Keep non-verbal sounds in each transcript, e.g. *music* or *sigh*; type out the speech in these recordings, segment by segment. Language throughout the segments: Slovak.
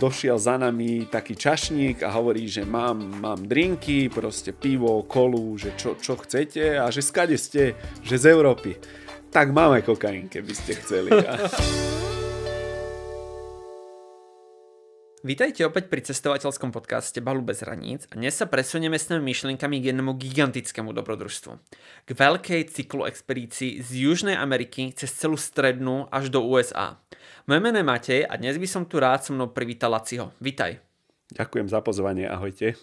došiel za nami taký čašník a hovorí, že mám, mám drinky, proste pivo, kolu, že čo, čo chcete a že skade ste, že z Európy. Tak máme kokain, keby ste chceli. *laughs* Vítajte opäť pri cestovateľskom podcaste Balu bez hraníc a dnes sa presunieme s tými myšlienkami k jednému gigantickému dobrodružstvu. K veľkej cykloexpedícii z Južnej Ameriky cez celú strednú až do USA. Moje meno je Matej a dnes by som tu rád so mnou privítal Laciho. Vítaj. Ďakujem za pozvanie, ahojte.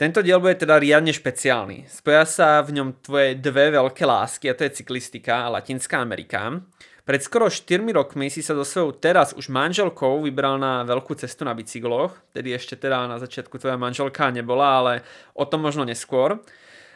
Tento diel bude teda riadne špeciálny. Spoja sa v ňom tvoje dve veľké lásky a to je cyklistika a Latinská Amerika. Pred skoro 4 rokmi si sa so svojou teraz už manželkou vybral na veľkú cestu na bicykloch, tedy ešte teda na začiatku tvoja manželka nebola, ale o tom možno neskôr.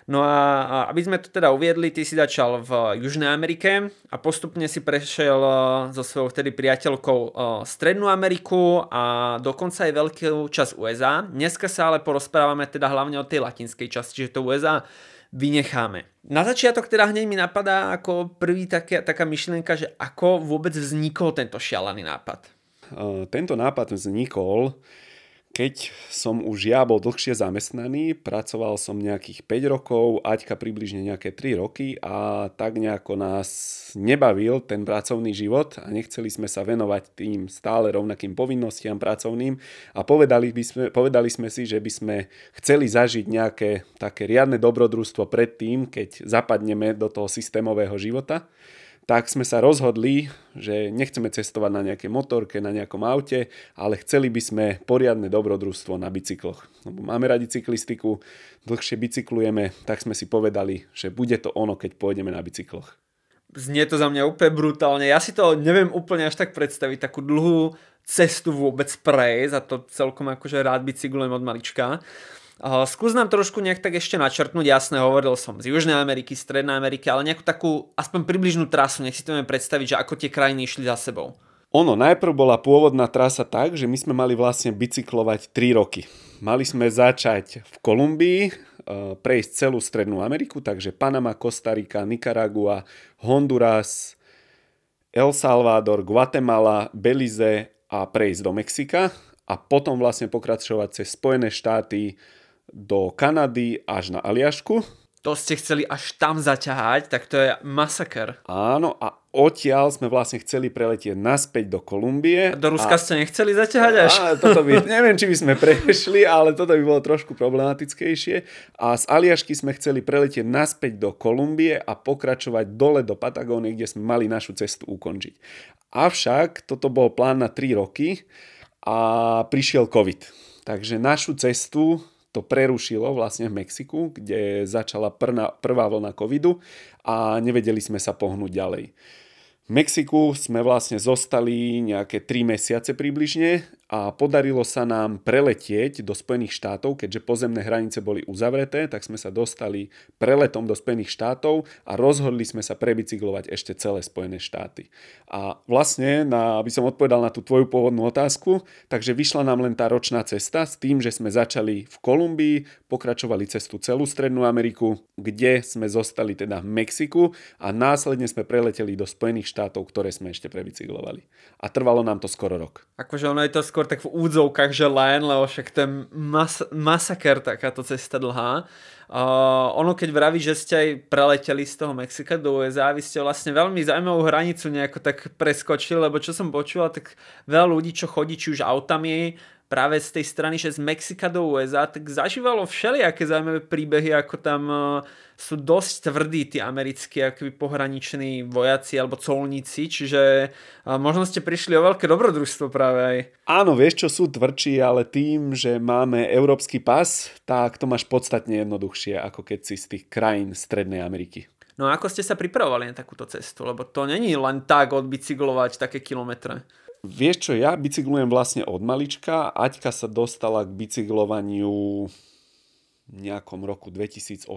No a aby sme to teda uviedli, ty si začal v Južnej Amerike a postupne si prešiel e, so svojou vtedy priateľkou e, Strednú Ameriku a dokonca aj veľkú časť USA. Dneska sa ale porozprávame teda hlavne o tej latinskej časti, čiže to USA vynecháme. Na začiatok teda hneď mi napadá ako prvý také, taká myšlienka, že ako vôbec vznikol tento šialený nápad. Tento nápad vznikol keď som už ja bol dlhšie zamestnaný, pracoval som nejakých 5 rokov, Aťka približne nejaké 3 roky a tak nejako nás nebavil ten pracovný život a nechceli sme sa venovať tým stále rovnakým povinnostiam pracovným a povedali, by sme, povedali sme si, že by sme chceli zažiť nejaké také riadne dobrodružstvo pred tým, keď zapadneme do toho systémového života tak sme sa rozhodli, že nechceme cestovať na nejaké motorke, na nejakom aute, ale chceli by sme poriadne dobrodružstvo na bicykloch. Lebo máme radi cyklistiku, dlhšie bicyklujeme, tak sme si povedali, že bude to ono, keď pôjdeme na bicykloch. Znie to za mňa úplne brutálne. Ja si to neviem úplne až tak predstaviť, takú dlhú cestu vôbec prejsť a to celkom akože rád bicyklujem od malička. Skús nám trošku nejak tak ešte načrtnúť, jasné, hovoril som z Južnej Ameriky, Strednej Ameriky, ale nejakú takú aspoň približnú trasu, nech si to vieme predstaviť, že ako tie krajiny išli za sebou. Ono, najprv bola pôvodná trasa tak, že my sme mali vlastne bicyklovať 3 roky. Mali sme začať v Kolumbii, uh, prejsť celú Strednú Ameriku, takže Panama, Kostarika, Nicaragua, Honduras, El Salvador, Guatemala, Belize a prejsť do Mexika a potom vlastne pokračovať cez Spojené štáty, do Kanady až na Aliašku. To ste chceli až tam zaťahať, tak to je masaker. Áno, a odtiaľ sme vlastne chceli preletieť naspäť do Kolumbie. A do Ruska a... ste nechceli zaťahať až? A, toto by, *laughs* neviem, či by sme prešli, ale toto by bolo trošku problematickejšie. A z Aliašky sme chceli preletieť naspäť do Kolumbie a pokračovať dole do Patagónie, kde sme mali našu cestu ukončiť. Avšak toto bol plán na 3 roky a prišiel COVID. Takže našu cestu to prerušilo vlastne v Mexiku, kde začala prvná, prvá vlna covidu a nevedeli sme sa pohnúť ďalej. V Mexiku sme vlastne zostali nejaké 3 mesiace približne a podarilo sa nám preletieť do Spojených štátov, keďže pozemné hranice boli uzavreté, tak sme sa dostali preletom do Spojených štátov a rozhodli sme sa prebicyklovať ešte celé Spojené štáty. A vlastne, na, aby som odpovedal na tú tvoju pôvodnú otázku, takže vyšla nám len tá ročná cesta s tým, že sme začali v Kolumbii, pokračovali cestu celú Strednú Ameriku, kde sme zostali teda v Mexiku a následne sme preleteli do Spojených štátov, ktoré sme ešte prebicyklovali. A trvalo nám to skoro rok. Akože ono je to skôr tak v údzovkách, že len, lebo však ten mas- masaker takáto cesta dlhá. Uh, ono keď vraví, že ste aj preleteli z toho Mexika do USA, vy ste vlastne veľmi zaujímavú hranicu nejako tak preskočili, lebo čo som počul, tak veľa ľudí, čo chodí či už autami, práve z tej strany, že z Mexika do USA, tak zažívalo všelijaké zaujímavé príbehy, ako tam e, sú dosť tvrdí tí americkí akoby pohraniční vojaci alebo colníci, čiže e, možno ste prišli o veľké dobrodružstvo práve aj. Áno, vieš čo sú tvrdší, ale tým, že máme európsky pas, tak to máš podstatne jednoduchšie, ako keď si z tých krajín Strednej Ameriky. No a ako ste sa pripravovali na takúto cestu? Lebo to není len tak odbicyklovať také kilometre. Vieš čo, ja bicyklujem vlastne od malička. Aťka sa dostala k bicyklovaniu nejakom roku 2018-2017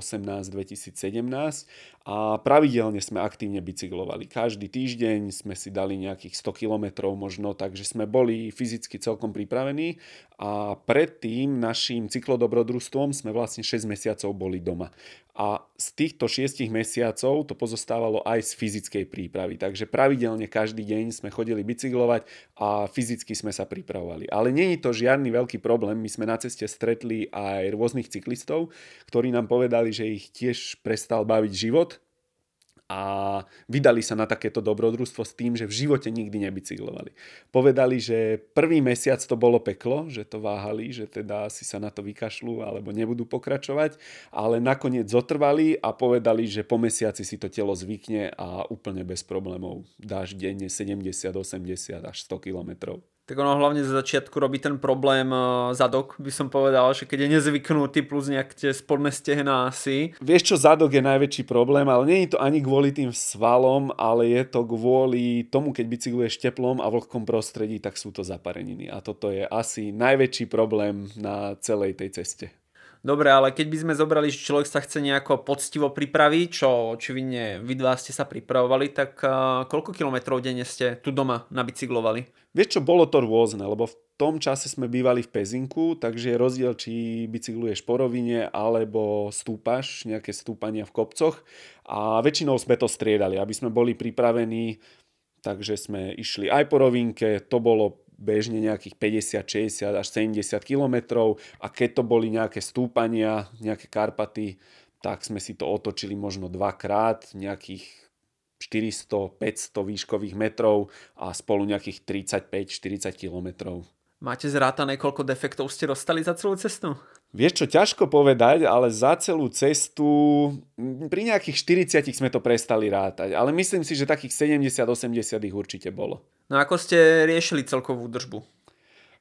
a pravidelne sme aktívne bicyklovali. Každý týždeň sme si dali nejakých 100 kilometrov možno, takže sme boli fyzicky celkom pripravení a predtým našim cyklodobrodružstvom sme vlastne 6 mesiacov boli doma. A z týchto 6 mesiacov to pozostávalo aj z fyzickej prípravy. Takže pravidelne každý deň sme chodili bicyklovať a fyzicky sme sa pripravovali. Ale není to žiadny veľký problém. My sme na ceste stretli aj rôznych cyklistov, ktorí nám povedali, že ich tiež prestal baviť život a vydali sa na takéto dobrodružstvo s tým, že v živote nikdy nebicyklovali. Povedali, že prvý mesiac to bolo peklo, že to váhali, že teda si sa na to vykašľú alebo nebudú pokračovať, ale nakoniec zotrvali a povedali, že po mesiaci si to telo zvykne a úplne bez problémov dáš denne 70, 80 až 100 kilometrov tak ono hlavne za začiatku robí ten problém uh, zadok, by som povedal, že keď je nezvyknutý plus nejak tie spodné stehná asi. Vieš čo, zadok je najväčší problém, ale nie je to ani kvôli tým svalom, ale je to kvôli tomu, keď bicykluješ teplom a vlhkom prostredí, tak sú to zapareniny. A toto je asi najväčší problém na celej tej ceste. Dobre, ale keď by sme zobrali, že človek sa chce nejako poctivo pripraviť, čo očividne vy dva ste sa pripravovali, tak uh, koľko kilometrov denne ste tu doma nabicyklovali? Vieš čo, bolo to rôzne, lebo v tom čase sme bývali v Pezinku, takže je rozdiel, či bicykluješ po rovine alebo stúpaš, nejaké stúpania v kopcoch a väčšinou sme to striedali, aby sme boli pripravení, takže sme išli aj po rovinke, to bolo bežne nejakých 50, 60 až 70 kilometrov a keď to boli nejaké stúpania, nejaké Karpaty, tak sme si to otočili možno dvakrát, nejakých 400-500 výškových metrov a spolu nejakých 35-40 kilometrov. Máte zrátané, koľko defektov ste dostali za celú cestu? Vieš čo, ťažko povedať, ale za celú cestu pri nejakých 40 sme to prestali rátať, ale myslím si, že takých 70-80 ich určite bolo. No ako ste riešili celkovú držbu?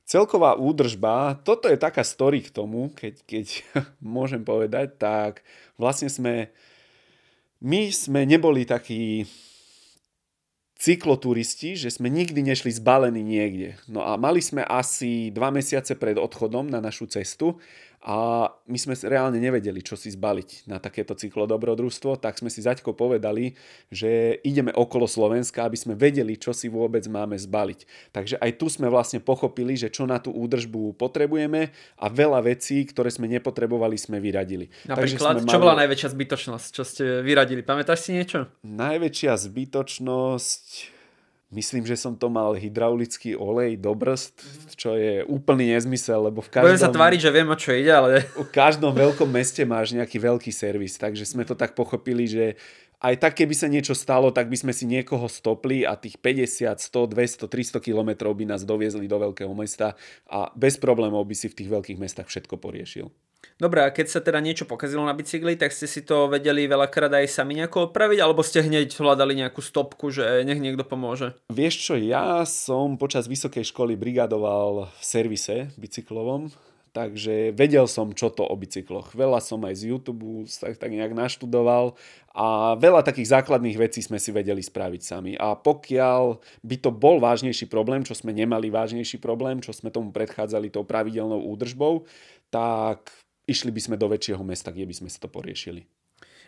Celková údržba, toto je taká story k tomu, keď, keď *laughs* môžem povedať, tak vlastne sme my sme neboli takí cykloturisti, že sme nikdy nešli zbalení niekde. No a mali sme asi dva mesiace pred odchodom na našu cestu a my sme reálne nevedeli, čo si zbaliť na takéto cyklodobrodružstvo, tak sme si zaďko povedali, že ideme okolo Slovenska, aby sme vedeli, čo si vôbec máme zbaliť. Takže aj tu sme vlastne pochopili, že čo na tú údržbu potrebujeme a veľa vecí, ktoré sme nepotrebovali, sme vyradili. Napríklad, mali... čo bola najväčšia zbytočnosť, čo ste vyradili? Pamätáš si niečo? Najväčšia zbytočnosť Myslím, že som to mal hydraulický olej do brzd, čo je úplný nezmysel, lebo v každom... Budem sa tváriť, že viem, o čo ide, ale... V každom veľkom meste máš nejaký veľký servis, takže sme to tak pochopili, že aj tak, keby sa niečo stalo, tak by sme si niekoho stopli a tých 50, 100, 200, 300 kilometrov by nás doviezli do veľkého mesta a bez problémov by si v tých veľkých mestách všetko poriešil. Dobre, a keď sa teda niečo pokazilo na bicykli, tak ste si to vedeli veľakrát aj sami nejako opraviť, alebo ste hneď hľadali nejakú stopku, že nech niekto pomôže? Vieš čo, ja som počas vysokej školy brigadoval v servise bicyklovom, takže vedel som, čo to o bicykloch. Veľa som aj z YouTube tak, tak nejak naštudoval a veľa takých základných vecí sme si vedeli spraviť sami. A pokiaľ by to bol vážnejší problém, čo sme nemali vážnejší problém, čo sme tomu predchádzali tou pravidelnou údržbou, tak išli by sme do väčšieho mesta, kde by sme si to poriešili.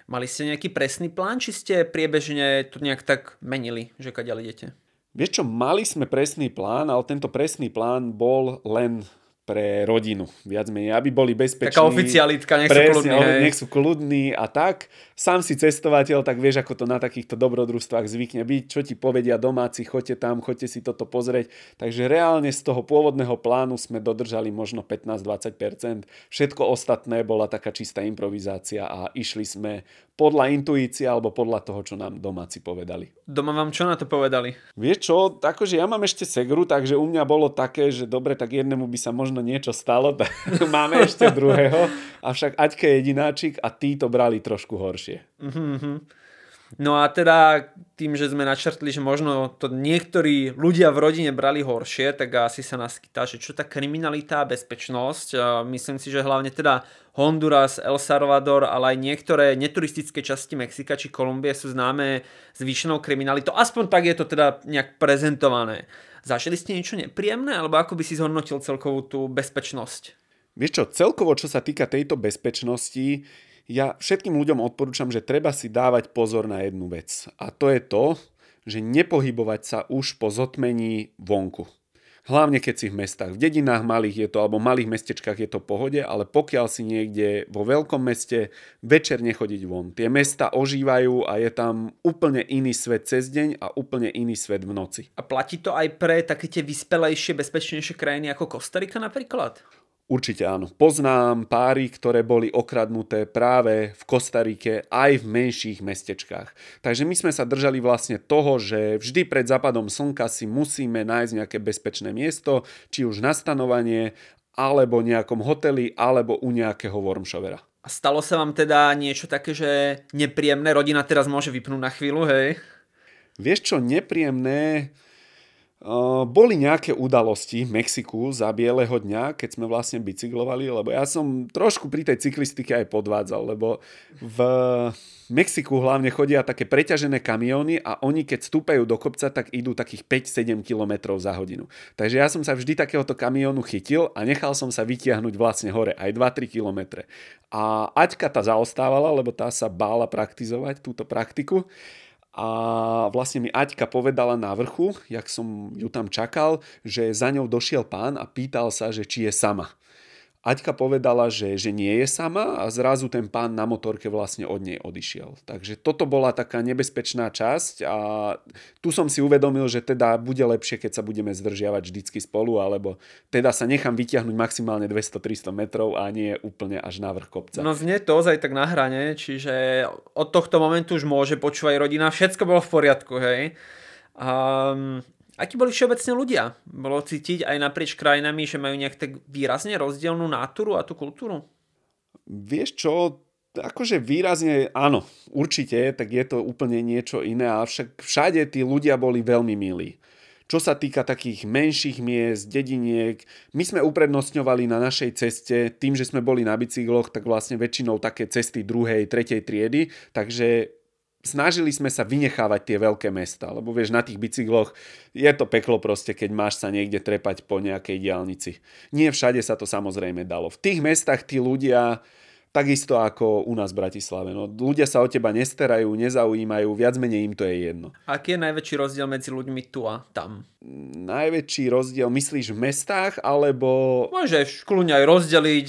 Mali ste nejaký presný plán, či ste priebežne to nejak tak menili, že kaďali idete? Vieš čo, mali sme presný plán, ale tento presný plán bol len pre rodinu, viac menej, aby boli bezpeční. Taká oficialitka, nech presne, sú kľudní. Hej. Nech sú kľudní a tak. Sám si cestovateľ, tak vieš, ako to na takýchto dobrodružstvách zvykne byť, čo ti povedia domáci, choďte tam, choďte si toto pozrieť. Takže reálne z toho pôvodného plánu sme dodržali možno 15-20%. Všetko ostatné bola taká čistá improvizácia a išli sme podľa intuície alebo podľa toho, čo nám domáci povedali. Doma vám čo na to povedali? Vieš čo, akože ja mám ešte segru, takže u mňa bolo také, že dobre, tak jednému by sa možno niečo stalo, *laughs* tak máme ešte druhého, avšak Aťka je jedináčik a tí to brali trošku horšie. Uh-huh. No a teda tým, že sme načrtli, že možno to niektorí ľudia v rodine brali horšie, tak asi sa nás kytá, že čo tá kriminalita a bezpečnosť. Myslím si, že hlavne teda Honduras, El Salvador, ale aj niektoré neturistické časti Mexika či Kolumbie sú známe zvýšenou kriminalitou. Aspoň tak je to teda nejak prezentované. Zažili ste niečo nepríjemné, alebo ako by si zhodnotil celkovú tú bezpečnosť? Vieš čo, celkovo čo sa týka tejto bezpečnosti, Ja všetkým ľuďom odporúčam, že treba si dávať pozor na jednu vec. A to je to, že nepohybovať sa už po zotmení vonku. Hlavne keď si v mestách. V dedinách malých je to, alebo malých mestečkách je to pohode, ale pokiaľ si niekde vo veľkom meste, večer nechodiť von. Tie mesta ožívajú a je tam úplne iný svet cez deň a úplne iný svet v noci. A platí to aj pre také tie vyspelejšie, bezpečnejšie krajiny ako Kostarika napríklad? Určite áno. Poznám páry, ktoré boli okradnuté práve v Kostarike aj v menších mestečkách. Takže my sme sa držali vlastne toho, že vždy pred západom slnka si musíme nájsť nejaké bezpečné miesto, či už na stanovanie, alebo nejakom hoteli, alebo u nejakého wormshovera. A stalo sa vám teda niečo také, že nepríjemné? Rodina teraz môže vypnúť na chvíľu, hej? Vieš čo, nepríjemné boli nejaké udalosti v Mexiku za bieleho dňa, keď sme vlastne bicyklovali, lebo ja som trošku pri tej cyklistike aj podvádzal, lebo v Mexiku hlavne chodia také preťažené kamióny a oni keď stúpajú do kopca, tak idú takých 5-7 km za hodinu. Takže ja som sa vždy takéhoto kamiónu chytil a nechal som sa vytiahnuť vlastne hore aj 2-3 km. A Aťka tá zaostávala, lebo tá sa bála praktizovať túto praktiku a vlastne mi Aťka povedala na vrchu, jak som ju tam čakal, že za ňou došiel pán a pýtal sa, že či je sama. Aťka povedala, že, že nie je sama a zrazu ten pán na motorke vlastne od nej odišiel. Takže toto bola taká nebezpečná časť a tu som si uvedomil, že teda bude lepšie, keď sa budeme zdržiavať vždycky spolu, alebo teda sa nechám vytiahnuť maximálne 200-300 metrov a nie úplne až na vrch kopca. No znie to ozaj tak na hrane, čiže od tohto momentu už môže počúvať rodina, všetko bolo v poriadku, hej. Um, Akí boli všeobecne ľudia? Bolo cítiť aj naprieč krajinami, že majú nejak tak výrazne rozdielnú náturu a tú kultúru? Vieš čo, akože výrazne, áno, určite, tak je to úplne niečo iné, avšak všade tí ľudia boli veľmi milí. Čo sa týka takých menších miest, dediniek, my sme uprednostňovali na našej ceste, tým, že sme boli na bicykloch, tak vlastne väčšinou také cesty druhej, tretej triedy, takže snažili sme sa vynechávať tie veľké mesta, lebo vieš, na tých bicykloch je to peklo proste, keď máš sa niekde trepať po nejakej diálnici. Nie všade sa to samozrejme dalo. V tých mestách tí ľudia, takisto ako u nás v Bratislave, no, ľudia sa o teba nestarajú, nezaujímajú, viac menej im to je jedno. Aký je najväčší rozdiel medzi ľuďmi tu a tam? Najväčší rozdiel, myslíš v mestách, alebo... Môžeš kľudne aj rozdeliť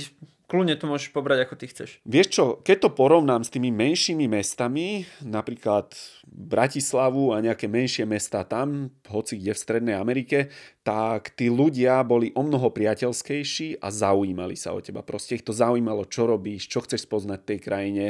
Kľudne to môžeš pobrať, ako ty chceš. Vieš čo, keď to porovnám s tými menšími mestami, napríklad Bratislavu a nejaké menšie mesta tam, hoci kde v Strednej Amerike, tak tí ľudia boli o mnoho priateľskejší a zaujímali sa o teba. Proste ich to zaujímalo, čo robíš, čo chceš spoznať v tej krajine.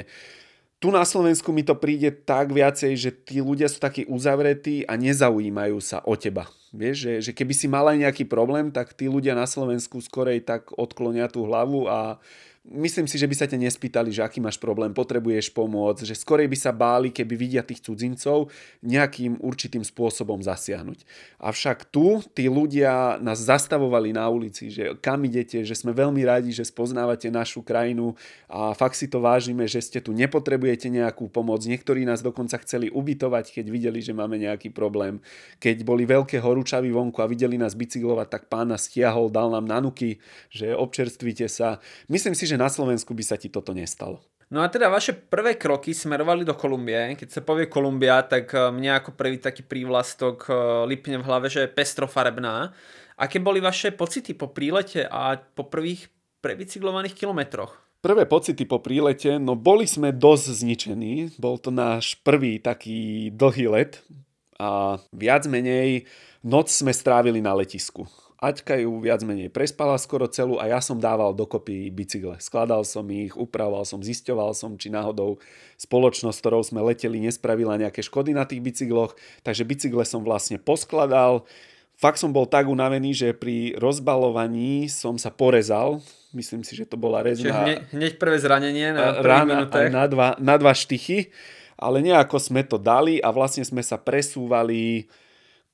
Tu na Slovensku mi to príde tak viacej, že tí ľudia sú takí uzavretí a nezaujímajú sa o teba. Vieš, že, že keby si mal aj nejaký problém, tak tí ľudia na Slovensku skorej tak odklonia tú hlavu a myslím si, že by sa ťa nespýtali, že aký máš problém, potrebuješ pomôcť, že skorej by sa báli, keby vidia tých cudzincov nejakým určitým spôsobom zasiahnuť. Avšak tu tí ľudia nás zastavovali na ulici, že kam idete, že sme veľmi radi, že spoznávate našu krajinu a fakt si to vážime, že ste tu, nepotrebujete nejakú pomoc. Niektorí nás dokonca chceli ubytovať, keď videli, že máme nejaký problém. Keď boli veľké horúčavy vonku a videli nás bicyklovať, tak pán nás stiahol, dal nám nanuky, že občerstvite sa. Myslím si, že na Slovensku by sa ti toto nestalo. No a teda vaše prvé kroky smerovali do Kolumbie. Keď sa povie Kolumbia, tak eh, mne ako prvý taký prívlastok eh, lipne v hlave, že je pestrofarebná. Aké boli vaše pocity po prílete a po prvých prebicyklovaných kilometroch? Prvé pocity po prílete, no boli sme dosť zničení. Bol to náš prvý taký dlhý let a viac menej noc sme strávili na letisku. Aťka ju viac menej prespala skoro celú a ja som dával dokopy bicykle. Skladal som ich, upravoval som, zisťoval som, či náhodou spoločnosť, ktorou sme leteli, nespravila nejaké škody na tých bicykloch. Takže bicykle som vlastne poskladal. Fakt som bol tak unavený, že pri rozbalovaní som sa porezal. Myslím si, že to bola rezná... Hneď, hneď prvé zranenie na rána na dva, na dva štychy. Ale nejako sme to dali a vlastne sme sa presúvali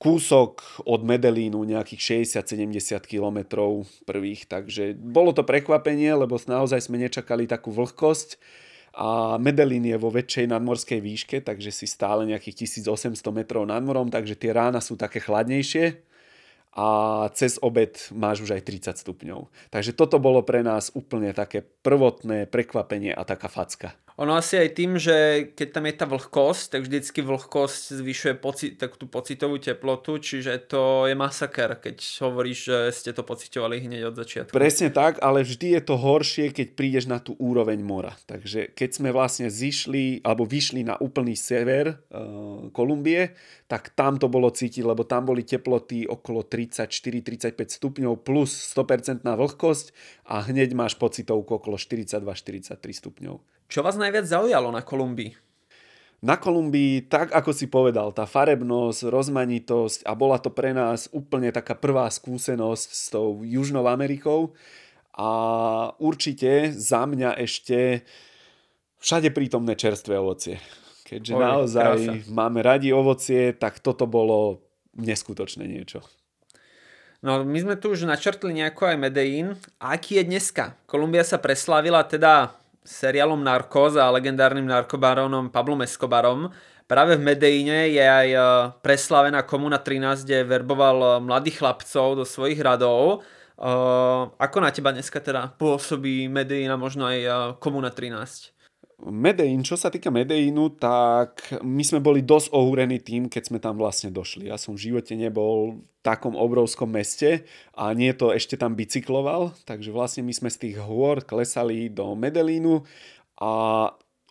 kúsok od Medelínu, nejakých 60-70 kilometrov prvých, takže bolo to prekvapenie, lebo naozaj sme nečakali takú vlhkosť a Medellín je vo väčšej nadmorskej výške, takže si stále nejakých 1800 metrov nad morom, takže tie rána sú také chladnejšie a cez obed máš už aj 30 stupňov. Takže toto bolo pre nás úplne také prvotné prekvapenie a taká facka. Ono asi aj tým, že keď tam je tá vlhkosť, tak vždycky vlhkosť zvyšuje pocit, tak tú pocitovú teplotu, čiže to je masaker, keď hovoríš, že ste to pocitovali hneď od začiatku. Presne tak, ale vždy je to horšie, keď prídeš na tú úroveň mora. Takže keď sme vlastne zišli, alebo vyšli na úplný sever uh, Kolumbie, tak tam to bolo cítiť, lebo tam boli teploty okolo 34-35 stupňov plus 100% vlhkosť a hneď máš pocitovku okolo 42-43 stupňov. Čo vás najviac zaujalo na Kolumbii? Na Kolumbii, tak ako si povedal, tá farebnosť, rozmanitosť a bola to pre nás úplne taká prvá skúsenosť s tou Južnou Amerikou a určite za mňa ešte všade prítomné čerstvé ovocie. Keďže Oj, naozaj krása. máme radi ovocie, tak toto bolo neskutočné niečo. No my sme tu už načrtli nejako aj Medellín. A aký je dneska? Kolumbia sa preslávila teda seriálom Narcos a legendárnym narkobarónom Pablom Escobarom. Práve v Medellíne je aj e, preslavená Komuna 13, kde verboval e, mladých chlapcov do svojich radov. Uh, ako na teba dneska teda pôsobí Medellín a možno aj Komuna 13? Medellín, čo sa týka Medellínu, tak my sme boli dosť ohúrení tým, keď sme tam vlastne došli. Ja som v živote nebol v takom obrovskom meste a nie to ešte tam bicykloval, takže vlastne my sme z tých hôr klesali do Medellínu a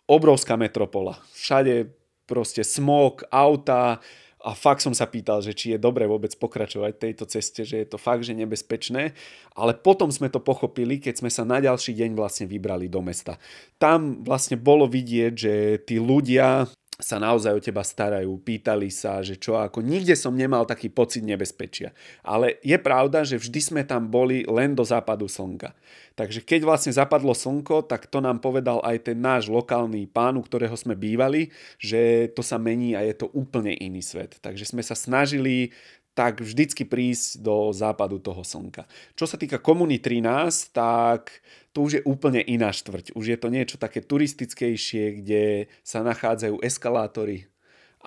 obrovská metropola. Všade proste smog, auta, a fakt som sa pýtal, že či je dobre vôbec pokračovať tejto ceste, že je to fakt, že nebezpečné. Ale potom sme to pochopili, keď sme sa na ďalší deň vlastne vybrali do mesta. Tam vlastne bolo vidieť, že tí ľudia sa naozaj o teba starajú, pýtali sa, že čo ako. Nikde som nemal taký pocit nebezpečia. Ale je pravda, že vždy sme tam boli len do západu slnka. Takže keď vlastne zapadlo slnko, tak to nám povedal aj ten náš lokálny pán, u ktorého sme bývali, že to sa mení a je to úplne iný svet. Takže sme sa snažili tak vždycky prísť do západu toho slnka. Čo sa týka komuny 13, tak to už je úplne iná štvrť. Už je to niečo také turistickejšie, kde sa nachádzajú eskalátory,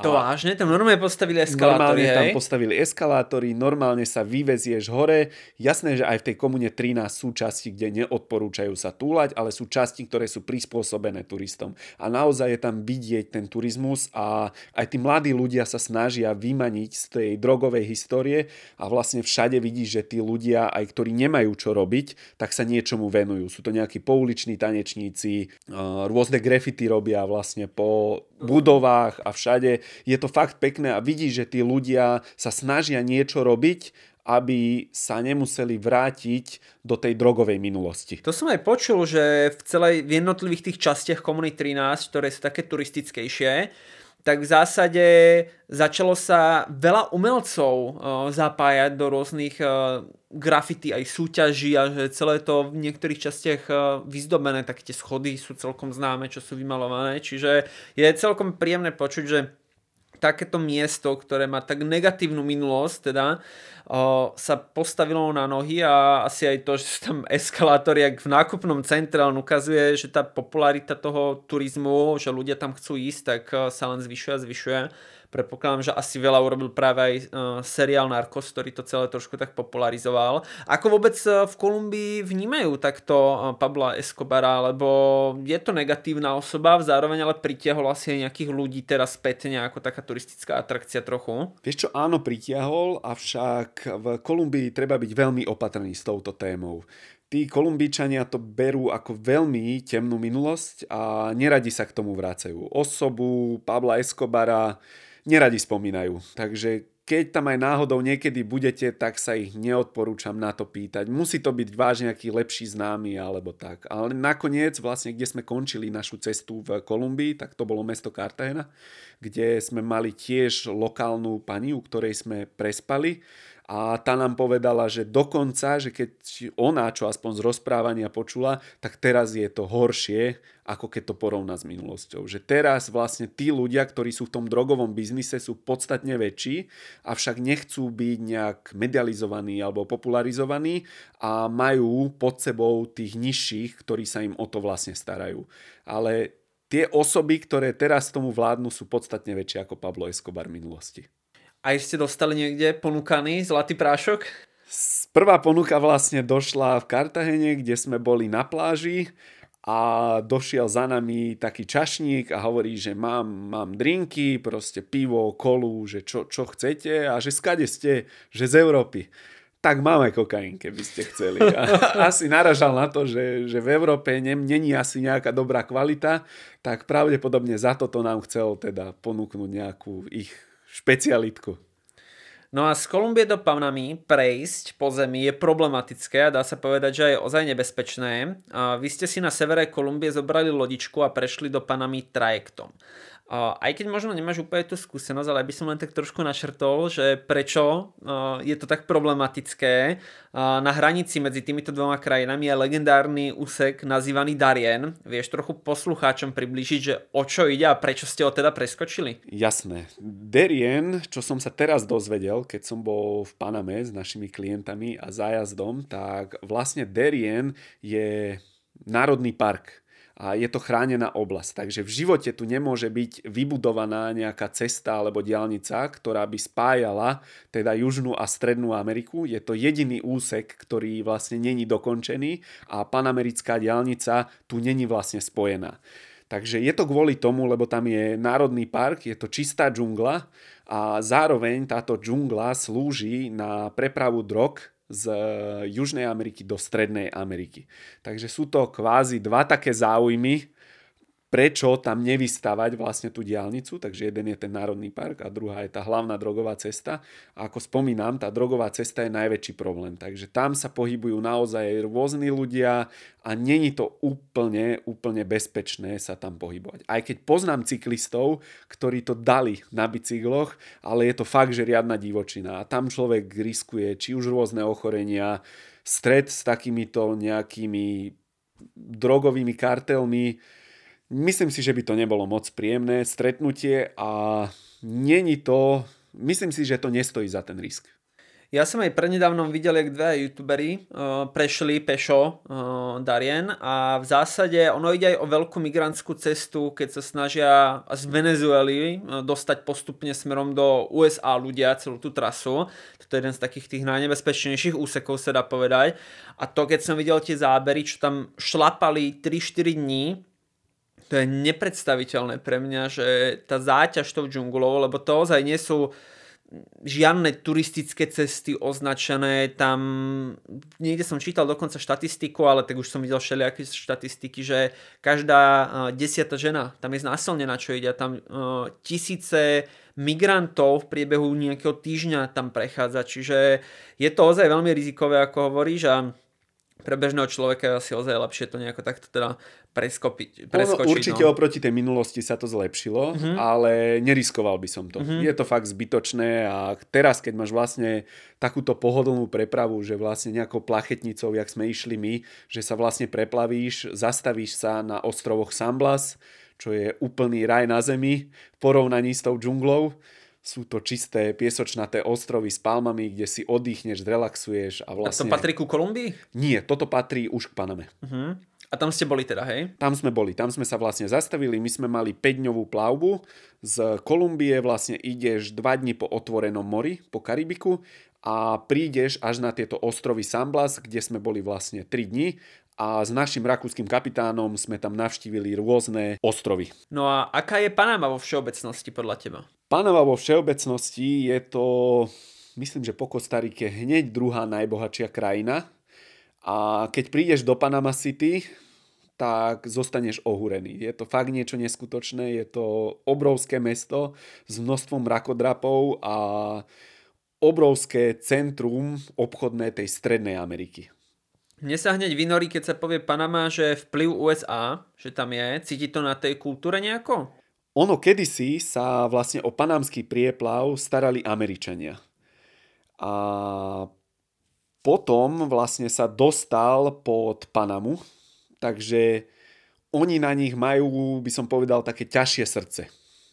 to vážne? Tam normálne postavili eskalátory, Normálne hej? tam postavili eskalátory, normálne sa vyvezieš hore. Jasné, že aj v tej komune 13 sú časti, kde neodporúčajú sa túlať, ale sú časti, ktoré sú prispôsobené turistom. A naozaj je tam vidieť ten turizmus a aj tí mladí ľudia sa snažia vymaniť z tej drogovej histórie a vlastne všade vidíš, že tí ľudia, aj ktorí nemajú čo robiť, tak sa niečomu venujú. Sú to nejakí pouliční tanečníci, rôzne graffiti robia vlastne po budovách a všade. Je to fakt pekné a vidíš, že tí ľudia sa snažia niečo robiť, aby sa nemuseli vrátiť do tej drogovej minulosti. To som aj počul, že v celej v jednotlivých tých častiach komunity 13, ktoré sú také turistickejšie, tak v zásade začalo sa veľa umelcov uh, zapájať do rôznych uh, grafity aj súťaží a že celé to v niektorých častiach uh, vyzdobené, tak tie schody sú celkom známe, čo sú vymalované, čiže je celkom príjemné počuť, že takéto miesto, ktoré má tak negatívnu minulosť, teda o, sa postavilo na nohy a asi aj to, že sú tam eskalátory, jak v nákupnom centre, on ukazuje, že tá popularita toho turizmu, že ľudia tam chcú ísť, tak sa len zvyšuje a zvyšuje. Predpokladám, že asi veľa urobil práve aj uh, seriál Narcos, ktorý to celé trošku tak popularizoval. Ako vôbec uh, v Kolumbii vnímajú takto uh, Pabla Escobara, lebo je to negatívna osoba, zároveň ale pritiahol asi aj nejakých ľudí teraz spätne ako taká turistická atrakcia trochu. Vieš čo, áno, pritiahol, avšak v Kolumbii treba byť veľmi opatrný s touto témou tí Kolumbíčania to berú ako veľmi temnú minulosť a neradi sa k tomu vrácajú. Osobu Pabla Escobara neradi spomínajú. Takže keď tam aj náhodou niekedy budete, tak sa ich neodporúčam na to pýtať. Musí to byť vážne nejaký lepší známy alebo tak. Ale nakoniec, vlastne, kde sme končili našu cestu v Kolumbii, tak to bolo mesto Cartagena, kde sme mali tiež lokálnu pani, u ktorej sme prespali a tá nám povedala, že dokonca, že keď ona, čo aspoň z rozprávania počula, tak teraz je to horšie, ako keď to porovná s minulosťou. Že teraz vlastne tí ľudia, ktorí sú v tom drogovom biznise, sú podstatne väčší, avšak nechcú byť nejak medializovaní alebo popularizovaní a majú pod sebou tých nižších, ktorí sa im o to vlastne starajú. Ale tie osoby, ktoré teraz tomu vládnu, sú podstatne väčšie ako Pablo Escobar v minulosti. A ste dostali niekde ponúkaný zlatý prášok? Prvá ponuka vlastne došla v Kartahene, kde sme boli na pláži a došiel za nami taký čašník a hovorí, že mám, mám drinky, proste pivo, kolu, že čo, čo chcete a že skade ste, že z Európy. Tak máme kokain, keby ste chceli. A *laughs* asi naražal na to, že, že v Európe není asi nejaká dobrá kvalita, tak pravdepodobne za toto nám chcel teda ponúknuť nejakú ich špecialitku. No a z Kolumbie do Panamy prejsť po zemi je problematické a dá sa povedať, že je ozaj nebezpečné. A vy ste si na severe Kolumbie zobrali lodičku a prešli do Panamy trajektom. Aj keď možno nemáš úplne tú skúsenosť, ale by som len tak trošku načrtol, že prečo je to tak problematické. Na hranici medzi týmito dvoma krajinami je legendárny úsek nazývaný Darien. Vieš trochu poslucháčom približiť, že o čo ide a prečo ste ho teda preskočili? Jasné. Darien, čo som sa teraz dozvedel, keď som bol v Paname s našimi klientami a zájazdom, tak vlastne Darien je národný park a je to chránená oblasť. Takže v živote tu nemôže byť vybudovaná nejaká cesta alebo diálnica, ktorá by spájala teda Južnú a Strednú Ameriku. Je to jediný úsek, ktorý vlastne není dokončený a panamerická diálnica tu není vlastne spojená. Takže je to kvôli tomu, lebo tam je národný park, je to čistá džungla a zároveň táto džungla slúži na prepravu drog z Južnej Ameriky do Strednej Ameriky. Takže sú to kvázi dva také záujmy, prečo tam nevystavať vlastne tú diálnicu, takže jeden je ten Národný park a druhá je tá hlavná drogová cesta. A ako spomínam, tá drogová cesta je najväčší problém, takže tam sa pohybujú naozaj rôzni ľudia a není to úplne, úplne bezpečné sa tam pohybovať. Aj keď poznám cyklistov, ktorí to dali na bicykloch, ale je to fakt, že riadna divočina a tam človek riskuje či už rôzne ochorenia, stred s takýmito nejakými drogovými kartelmi, Myslím si, že by to nebolo moc príjemné stretnutie a není to, myslím si, že to nestojí za ten risk. Ja som aj prednedávnom videl, jak dve youtuberi uh, prešli pešo uh, Darien a v zásade ono ide aj o veľkú migrantskú cestu, keď sa snažia z Venezuely uh, dostať postupne smerom do USA ľudia celú tú trasu. Toto je jeden z takých tých najnebezpečnejších úsekov, sa dá povedať. A to, keď som videl tie zábery, čo tam šlapali 3-4 dní, to je nepredstaviteľné pre mňa, že tá záťaž tou džunglou, lebo to ozaj nie sú žiadne turistické cesty označené, tam. Niekde som čítal dokonca štatistiku, ale tak už som videl všelijaké štatistiky, že každá desiata žena tam je znásilnená, čo ide, tam uh, tisíce migrantov v priebehu nejakého týždňa tam prechádza, čiže je to ozaj veľmi rizikové, ako hovoríš a pre bežného človeka je asi ozaj lepšie to nejako takto teda preskopiť, preskočiť. No, určite no. oproti tej minulosti sa to zlepšilo, uh-huh. ale neriskoval by som to. Uh-huh. Je to fakt zbytočné a teraz, keď máš vlastne takúto pohodlnú prepravu, že vlastne nejakou plachetnicou, jak sme išli my, že sa vlastne preplavíš, zastavíš sa na ostrovoch Samblas, čo je úplný raj na zemi v porovnaní s tou džunglou, sú to čisté piesočnaté ostrovy s palmami, kde si oddychneš, zrelaxuješ a vlastne... A to patrí ku Kolumbii? Nie, toto patrí už k Paname. Uh-huh. A tam ste boli teda, hej? Tam sme boli, tam sme sa vlastne zastavili, my sme mali 5-dňovú plavbu, z Kolumbie vlastne ideš 2 dni po otvorenom mori, po Karibiku a prídeš až na tieto ostrovy Samblas, kde sme boli vlastne 3 dni a s našim rakúskym kapitánom sme tam navštívili rôzne ostrovy. No a aká je Panama vo všeobecnosti podľa teba? Panama vo všeobecnosti je to, myslím, že po Kostarike hneď druhá najbohatšia krajina. A keď prídeš do Panama City, tak zostaneš ohúrený. Je to fakt niečo neskutočné, je to obrovské mesto s množstvom rakodrapov a obrovské centrum obchodné tej strednej Ameriky. Mne sa hneď vynorí, keď sa povie Panama, že vplyv USA, že tam je. Cíti to na tej kultúre nejako? Ono kedysi sa vlastne o panamský prieplav starali Američania. A potom vlastne sa dostal pod Panamu, takže oni na nich majú, by som povedal, také ťažšie srdce.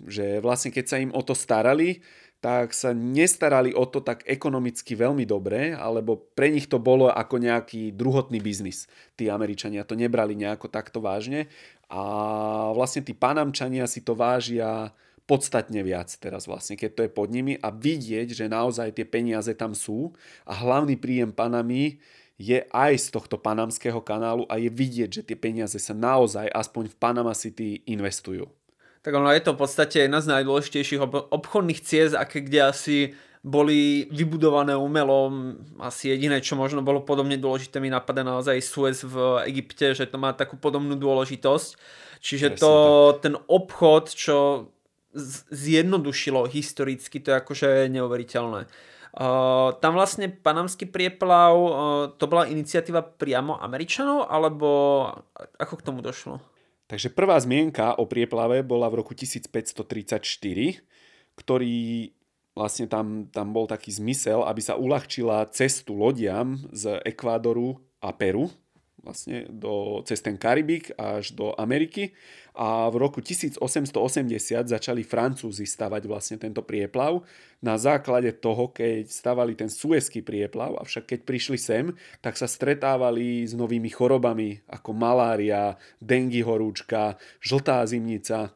Že vlastne keď sa im o to starali, tak sa nestarali o to tak ekonomicky veľmi dobre, alebo pre nich to bolo ako nejaký druhotný biznis. Tí Američania to nebrali nejako takto vážne a vlastne tí Panamčania si to vážia podstatne viac teraz vlastne, keď to je pod nimi a vidieť, že naozaj tie peniaze tam sú a hlavný príjem Panamy je aj z tohto panamského kanálu a je vidieť, že tie peniaze sa naozaj aspoň v Panama City investujú. Tak ono je to v podstate jedna z najdôležitejších obchodných ciest, aké kde asi boli vybudované umelo. Asi jediné, čo možno bolo podobne dôležité, mi napadá naozaj Suez v Egypte, že to má takú podobnú dôležitosť. Čiže to, ten obchod, čo zjednodušilo historicky, to je akože neuveriteľné. Uh, tam vlastne panamský prieplav, uh, to bola iniciatíva priamo Američanov, alebo ako k tomu došlo? Takže prvá zmienka o prieplave bola v roku 1534, ktorý vlastne tam, tam bol taký zmysel, aby sa uľahčila cestu lodiam z Ekvádoru a Peru, vlastne do, cez ten Karibik až do Ameriky. A v roku 1880 začali Francúzi stavať vlastne tento prieplav na základe toho, keď stavali ten suezký prieplav, avšak keď prišli sem, tak sa stretávali s novými chorobami ako malária, dengy horúčka, žltá zimnica,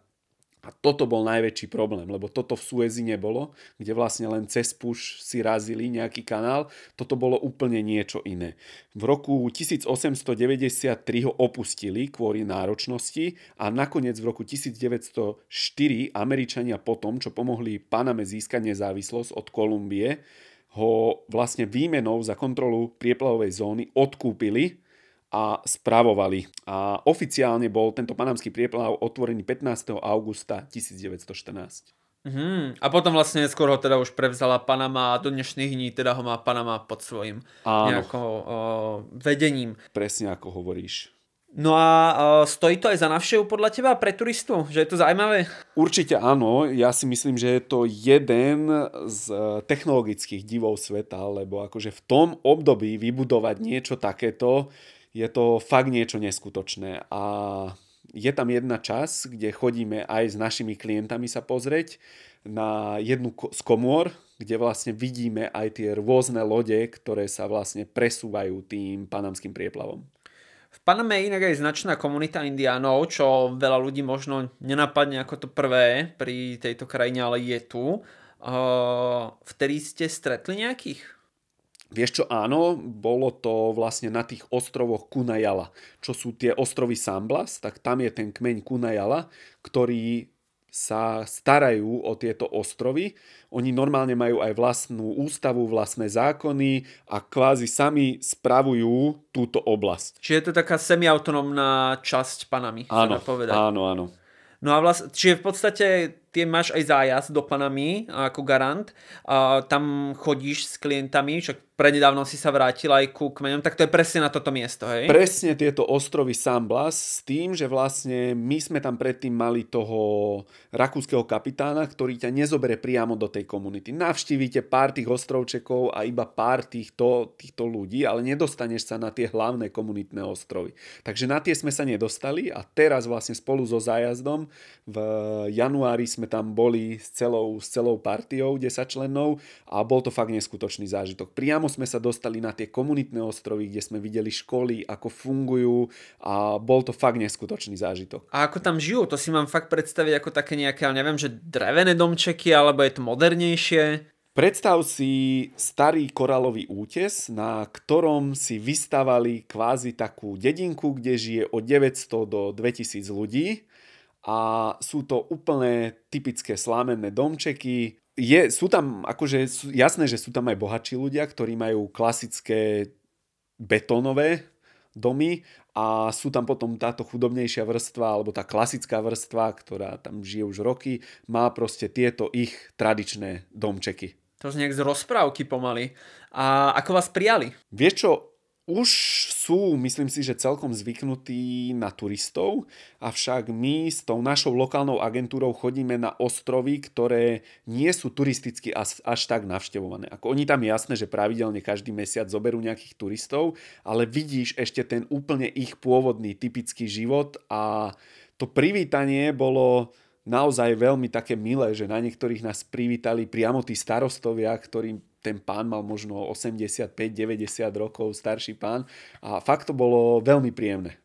a toto bol najväčší problém, lebo toto v Suezi nebolo, kde vlastne len cez puš si razili nejaký kanál. Toto bolo úplne niečo iné. V roku 1893 ho opustili kvôli náročnosti a nakoniec v roku 1904 Američania potom, čo pomohli Paname získať nezávislosť od Kolumbie, ho vlastne výmenou za kontrolu prieplavovej zóny odkúpili a spravovali. A oficiálne bol tento panamský prieplav otvorený 15. augusta 1914. Mm, a potom vlastne skôr ho teda už prevzala Panama a do dnešných dní teda ho má Panama pod svojim nejakou o, vedením. Presne ako hovoríš. No a uh, stojí to aj za navštevu podľa teba pre turistu? Že je to zaujímavé? Určite áno. Ja si myslím, že je to jeden z technologických divov sveta, lebo akože v tom období vybudovať niečo takéto je to fakt niečo neskutočné. A je tam jedna čas, kde chodíme aj s našimi klientami sa pozrieť na jednu z komôr, kde vlastne vidíme aj tie rôzne lode, ktoré sa vlastne presúvajú tým panamským prieplavom. V Paname je inak aj značná komunita indiánov, čo veľa ľudí možno nenapadne ako to prvé pri tejto krajine, ale je tu. Uh, vtedy ste stretli nejakých? Vieš čo, áno, bolo to vlastne na tých ostrovoch Kunajala, čo sú tie ostrovy Samblas, tak tam je ten kmeň Kunajala, ktorý sa starajú o tieto ostrovy. Oni normálne majú aj vlastnú ústavu, vlastné zákony a kvázi sami spravujú túto oblasť. Čiže je to taká semiautonómna časť Panamy, áno, povedať. Áno, áno. No a vlastne, čiže v podstate ty máš aj zájazd do Panamy ako garant. A tam chodíš s klientami, však prednedávno si sa vrátil aj ku kmeňom, tak to je presne na toto miesto, hej? Presne tieto ostrovy San Blas s tým, že vlastne my sme tam predtým mali toho rakúskeho kapitána, ktorý ťa nezobere priamo do tej komunity. Navštívite pár tých ostrovčekov a iba pár týchto, týchto ľudí, ale nedostaneš sa na tie hlavné komunitné ostrovy. Takže na tie sme sa nedostali a teraz vlastne spolu so zájazdom v januári sme tam boli s celou, s celou partiou 10 členov a bol to fakt neskutočný zážitok. Priamo sme sa dostali na tie komunitné ostrovy, kde sme videli školy, ako fungujú a bol to fakt neskutočný zážitok. A ako tam žijú? To si mám fakt predstaviť ako také nejaké, neviem, že drevené domčeky, alebo je to modernejšie? Predstav si starý koralový útes, na ktorom si vystavali kvázi takú dedinku, kde žije od 900 do 2000 ľudí a sú to úplne typické slámenné domčeky. Je, sú tam, akože jasné, že sú tam aj bohatší ľudia, ktorí majú klasické betónové domy a sú tam potom táto chudobnejšia vrstva alebo tá klasická vrstva, ktorá tam žije už roky, má proste tieto ich tradičné domčeky. To z nejak z rozprávky pomaly. A ako vás prijali? Vieš čo, už sú, myslím si, že celkom zvyknutí na turistov, avšak my s tou našou lokálnou agentúrou chodíme na ostrovy, ktoré nie sú turisticky až, až tak navštevované. Ako oni tam jasné, že pravidelne každý mesiac zoberú nejakých turistov, ale vidíš ešte ten úplne ich pôvodný typický život a to privítanie bolo naozaj veľmi také milé, že na niektorých nás privítali priamo tí starostovia, ktorí ten pán mal možno 85-90 rokov, starší pán a fakt to bolo veľmi príjemné.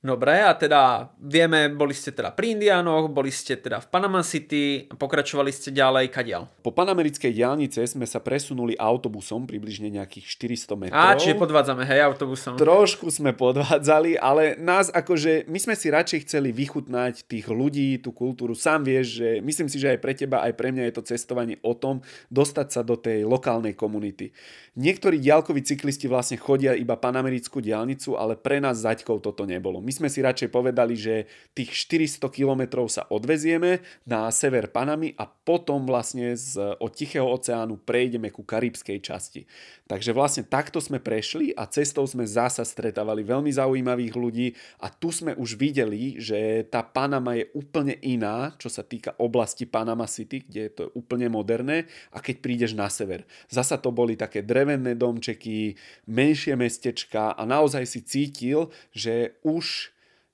Dobre, a teda vieme, boli ste teda pri Indiánoch, boli ste teda v Panama City, pokračovali ste ďalej, kadiaľ? Po panamerickej diálnice sme sa presunuli autobusom približne nejakých 400 metrov. Á, čiže podvádzame, hej, autobusom. Trošku sme podvádzali, ale nás akože, my sme si radšej chceli vychutnať tých ľudí, tú kultúru. Sám vieš, že myslím si, že aj pre teba, aj pre mňa je to cestovanie o tom, dostať sa do tej lokálnej komunity. Niektorí diálkoví cyklisti vlastne chodia iba panamerickú diálnicu, ale pre nás zaďkov toto nebolo. My sme si radšej povedali, že tých 400 kilometrov sa odvezieme na sever Panamy a potom vlastne z, od Tichého oceánu prejdeme ku karibskej časti. Takže vlastne takto sme prešli a cestou sme zasa stretávali veľmi zaujímavých ľudí a tu sme už videli, že tá Panama je úplne iná, čo sa týka oblasti Panama City, kde je to úplne moderné a keď prídeš na sever. Zasa to boli také drevené domčeky, menšie mestečka a naozaj si cítil, že už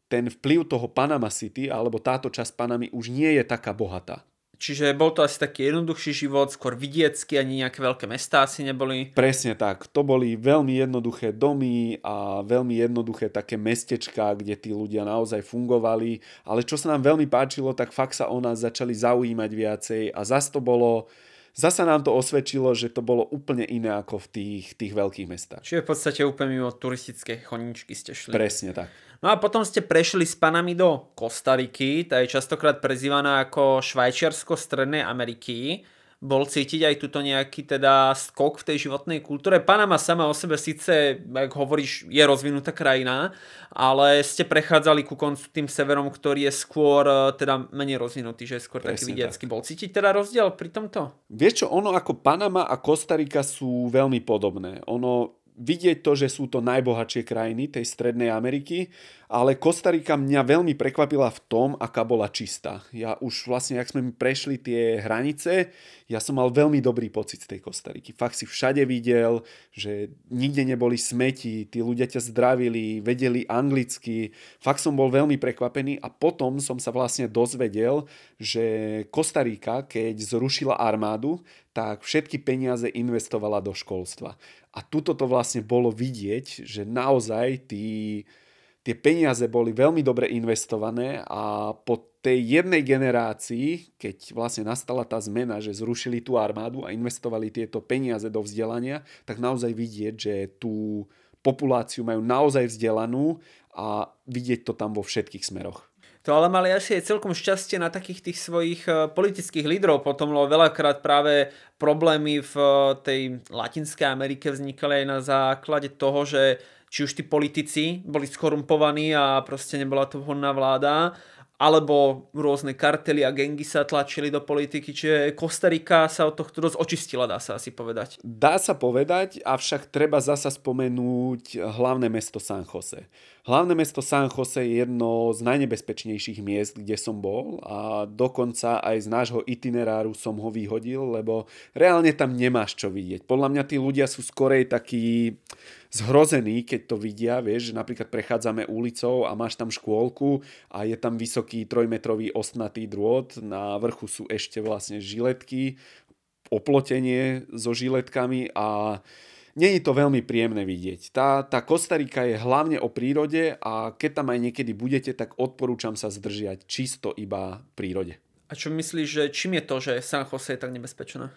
ten vplyv toho Panama City alebo táto časť Panamy už nie je taká bohatá. Čiže bol to asi taký jednoduchší život, skôr vidiecky, ani nejaké veľké mestá asi neboli. Presne tak. To boli veľmi jednoduché domy a veľmi jednoduché také mestečka, kde tí ľudia naozaj fungovali. Ale čo sa nám veľmi páčilo, tak fakt sa o nás začali zaujímať viacej a zase to bolo Zasa nám to osvedčilo, že to bolo úplne iné ako v tých, tých veľkých mestách. Čiže v podstate úplne mimo turistické choničky ste šli. Presne tak. No a potom ste prešli s panami do Kostariky, tá je častokrát prezývaná ako Švajčiarsko Strednej Ameriky bol cítiť aj tuto nejaký teda skok v tej životnej kultúre. Panama sama o sebe síce, ako hovoríš, je rozvinutá krajina, ale ste prechádzali ku koncu tým severom, ktorý je skôr e, teda menej rozvinutý, že je skôr Presne taký vidiecký. Tak. Bol cítiť teda rozdiel pri tomto? Vieš čo, ono ako Panama a Kostarika sú veľmi podobné. Ono vidieť to, že sú to najbohatšie krajiny tej Strednej Ameriky, ale Kostarika mňa veľmi prekvapila v tom, aká bola čistá. Ja už vlastne, ak sme mi prešli tie hranice, ja som mal veľmi dobrý pocit z tej Kostariky. Fakt si všade videl, že nikde neboli smeti, tí ľudia ťa zdravili, vedeli anglicky. Fakt som bol veľmi prekvapený a potom som sa vlastne dozvedel, že Kostarika, keď zrušila armádu, tak všetky peniaze investovala do školstva. A tuto to vlastne bolo vidieť, že naozaj tí, tie peniaze boli veľmi dobre investované a po tej jednej generácii, keď vlastne nastala tá zmena, že zrušili tú armádu a investovali tieto peniaze do vzdelania, tak naozaj vidieť, že tú populáciu majú naozaj vzdelanú a vidieť to tam vo všetkých smeroch. To ale mali asi aj celkom šťastie na takých tých svojich e, politických lídrov. Potom veľakrát práve problémy v e, tej Latinskej Amerike vznikali aj na základe toho, že či už tí politici boli skorumpovaní a proste nebola to vhodná vláda, alebo rôzne kartely a gengy sa tlačili do politiky, čiže Kostarika sa od tohto dosť očistila, dá sa asi povedať. Dá sa povedať, avšak treba zasa spomenúť hlavné mesto San Jose. Hlavné mesto San Jose je jedno z najnebezpečnejších miest, kde som bol a dokonca aj z nášho itineráru som ho vyhodil, lebo reálne tam nemáš čo vidieť. Podľa mňa tí ľudia sú skorej takí zhrození, keď to vidia, vieš, že napríklad prechádzame ulicou a máš tam škôlku a je tam vysoký trojmetrový ostnatý drôt, na vrchu sú ešte vlastne žiletky, oplotenie so žiletkami a nie je to veľmi príjemné vidieť. Tá, tá Kostarika je hlavne o prírode a keď tam aj niekedy budete, tak odporúčam sa zdržiať čisto iba prírode. A čo myslíš, že čím je to, že San Jose je tak nebezpečné?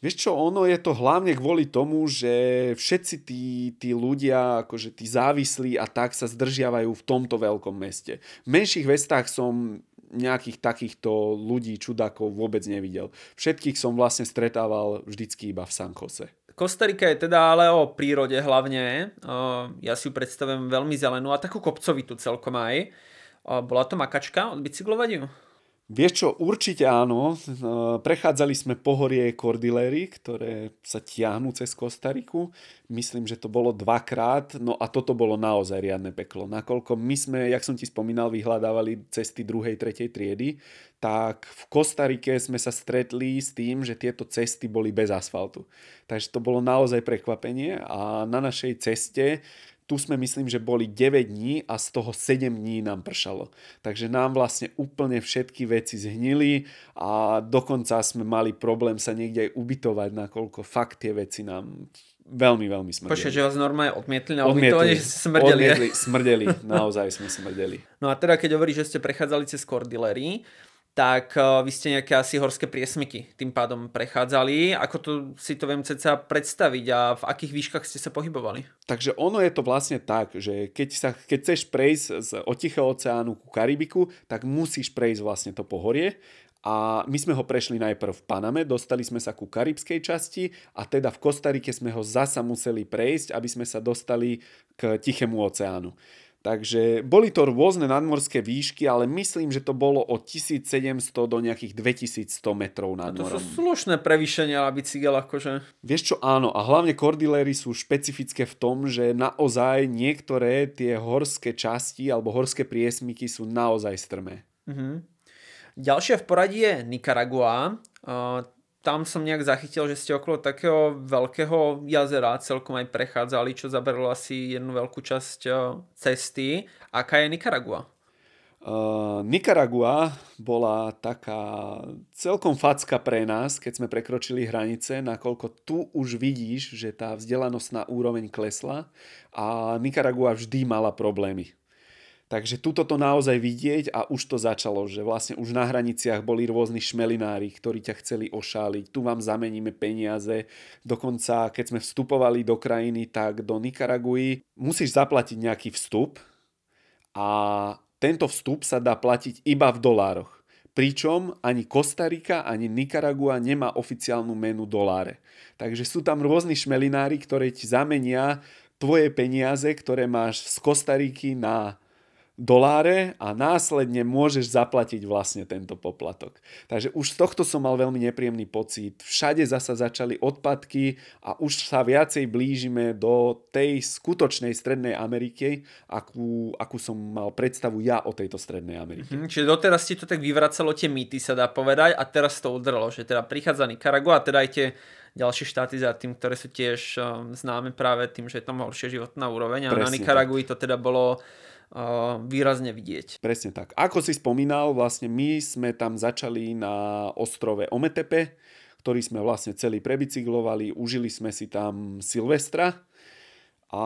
Vieš čo, ono je to hlavne kvôli tomu, že všetci tí, tí ľudia, akože tí závislí a tak sa zdržiavajú v tomto veľkom meste. V menších vestách som nejakých takýchto ľudí, čudákov vôbec nevidel. Všetkých som vlastne stretával vždycky iba v San Jose. Kostarika je teda ale o prírode hlavne. Ja si ju predstavujem veľmi zelenú a takú kopcovitú celkom aj. Bola to makačka od bicyklovaniu? Vieš čo, určite áno. Prechádzali sme pohorie Kordilery, ktoré sa tiahnu cez Kostariku. Myslím, že to bolo dvakrát, no a toto bolo naozaj riadne peklo. Nakoľko my sme, jak som ti spomínal, vyhľadávali cesty druhej, tretej triedy, tak v Kostarike sme sa stretli s tým, že tieto cesty boli bez asfaltu. Takže to bolo naozaj prekvapenie a na našej ceste tu sme myslím, že boli 9 dní a z toho 7 dní nám pršalo. Takže nám vlastne úplne všetky veci zhnili a dokonca sme mali problém sa niekde aj ubytovať, nakoľko fakt tie veci nám veľmi, veľmi smrdeli. Počkaj, že vás normálne odmietli na ubytovanie, že ste smrdeli. Odmietli, smrdeli, naozaj sme smrdeli. No a teda keď hovoríš, že ste prechádzali cez Cordillery, tak uh, vy ste nejaké asi horské priesmyky tým pádom prechádzali. Ako to si to viem ceca predstaviť a v akých výškach ste sa pohybovali? Takže ono je to vlastne tak, že keď, sa, keď chceš prejsť z od Tichého oceánu ku Karibiku, tak musíš prejsť vlastne to pohorie a my sme ho prešli najprv v Paname, dostali sme sa ku karibskej časti a teda v Kostarike sme ho zasa museli prejsť, aby sme sa dostali k Tichému oceánu. Takže boli to rôzne nadmorské výšky, ale myslím, že to bolo od 1700 do nejakých 2100 metrov nad morom. To sú slušné prevýšenia na bicykel, akože. Vieš čo, áno. A hlavne kordiléry sú špecifické v tom, že naozaj niektoré tie horské časti alebo horské priesmyky sú naozaj strmé. Mhm. Ďalšia v poradí je Nicaragua. Uh, tam som nejak zachytil, že ste okolo takého veľkého jazera celkom aj prechádzali, čo zaberalo asi jednu veľkú časť cesty. Aká je Nikaragua? Uh, Nikaragua bola taká celkom facka pre nás, keď sme prekročili hranice, nakoľko tu už vidíš, že tá vzdelanostná úroveň klesla a Nikaragua vždy mala problémy Takže tuto to naozaj vidieť a už to začalo, že vlastne už na hraniciach boli rôzni šmelinári, ktorí ťa chceli ošáliť. Tu vám zameníme peniaze. Dokonca, keď sme vstupovali do krajiny, tak do Nikaraguji musíš zaplatiť nejaký vstup a tento vstup sa dá platiť iba v dolároch. Pričom ani Kostarika, ani Nikaragua nemá oficiálnu menu doláre. Takže sú tam rôzni šmelinári, ktoré ti zamenia tvoje peniaze, ktoré máš z Kostariky na doláre a následne môžeš zaplatiť vlastne tento poplatok. Takže už z tohto som mal veľmi nepríjemný pocit. Všade zasa začali odpadky a už sa viacej blížime do tej skutočnej Strednej Ameriky, akú, akú som mal predstavu ja o tejto Strednej Amerike. Mm, čiže doteraz ti to tak vyvracalo tie mýty, sa dá povedať, a teraz to udrlo, že teda prichádza Nicaragua a teda aj tie ďalšie štáty za tým, ktoré sú tiež um, známe práve tým, že je tam horšia životná úroveň a Presne na Nikaragui to teda bolo výrazne vidieť. Presne tak. Ako si spomínal, vlastne my sme tam začali na ostrove Ometepe, ktorý sme vlastne celý prebicyklovali, užili sme si tam Silvestra a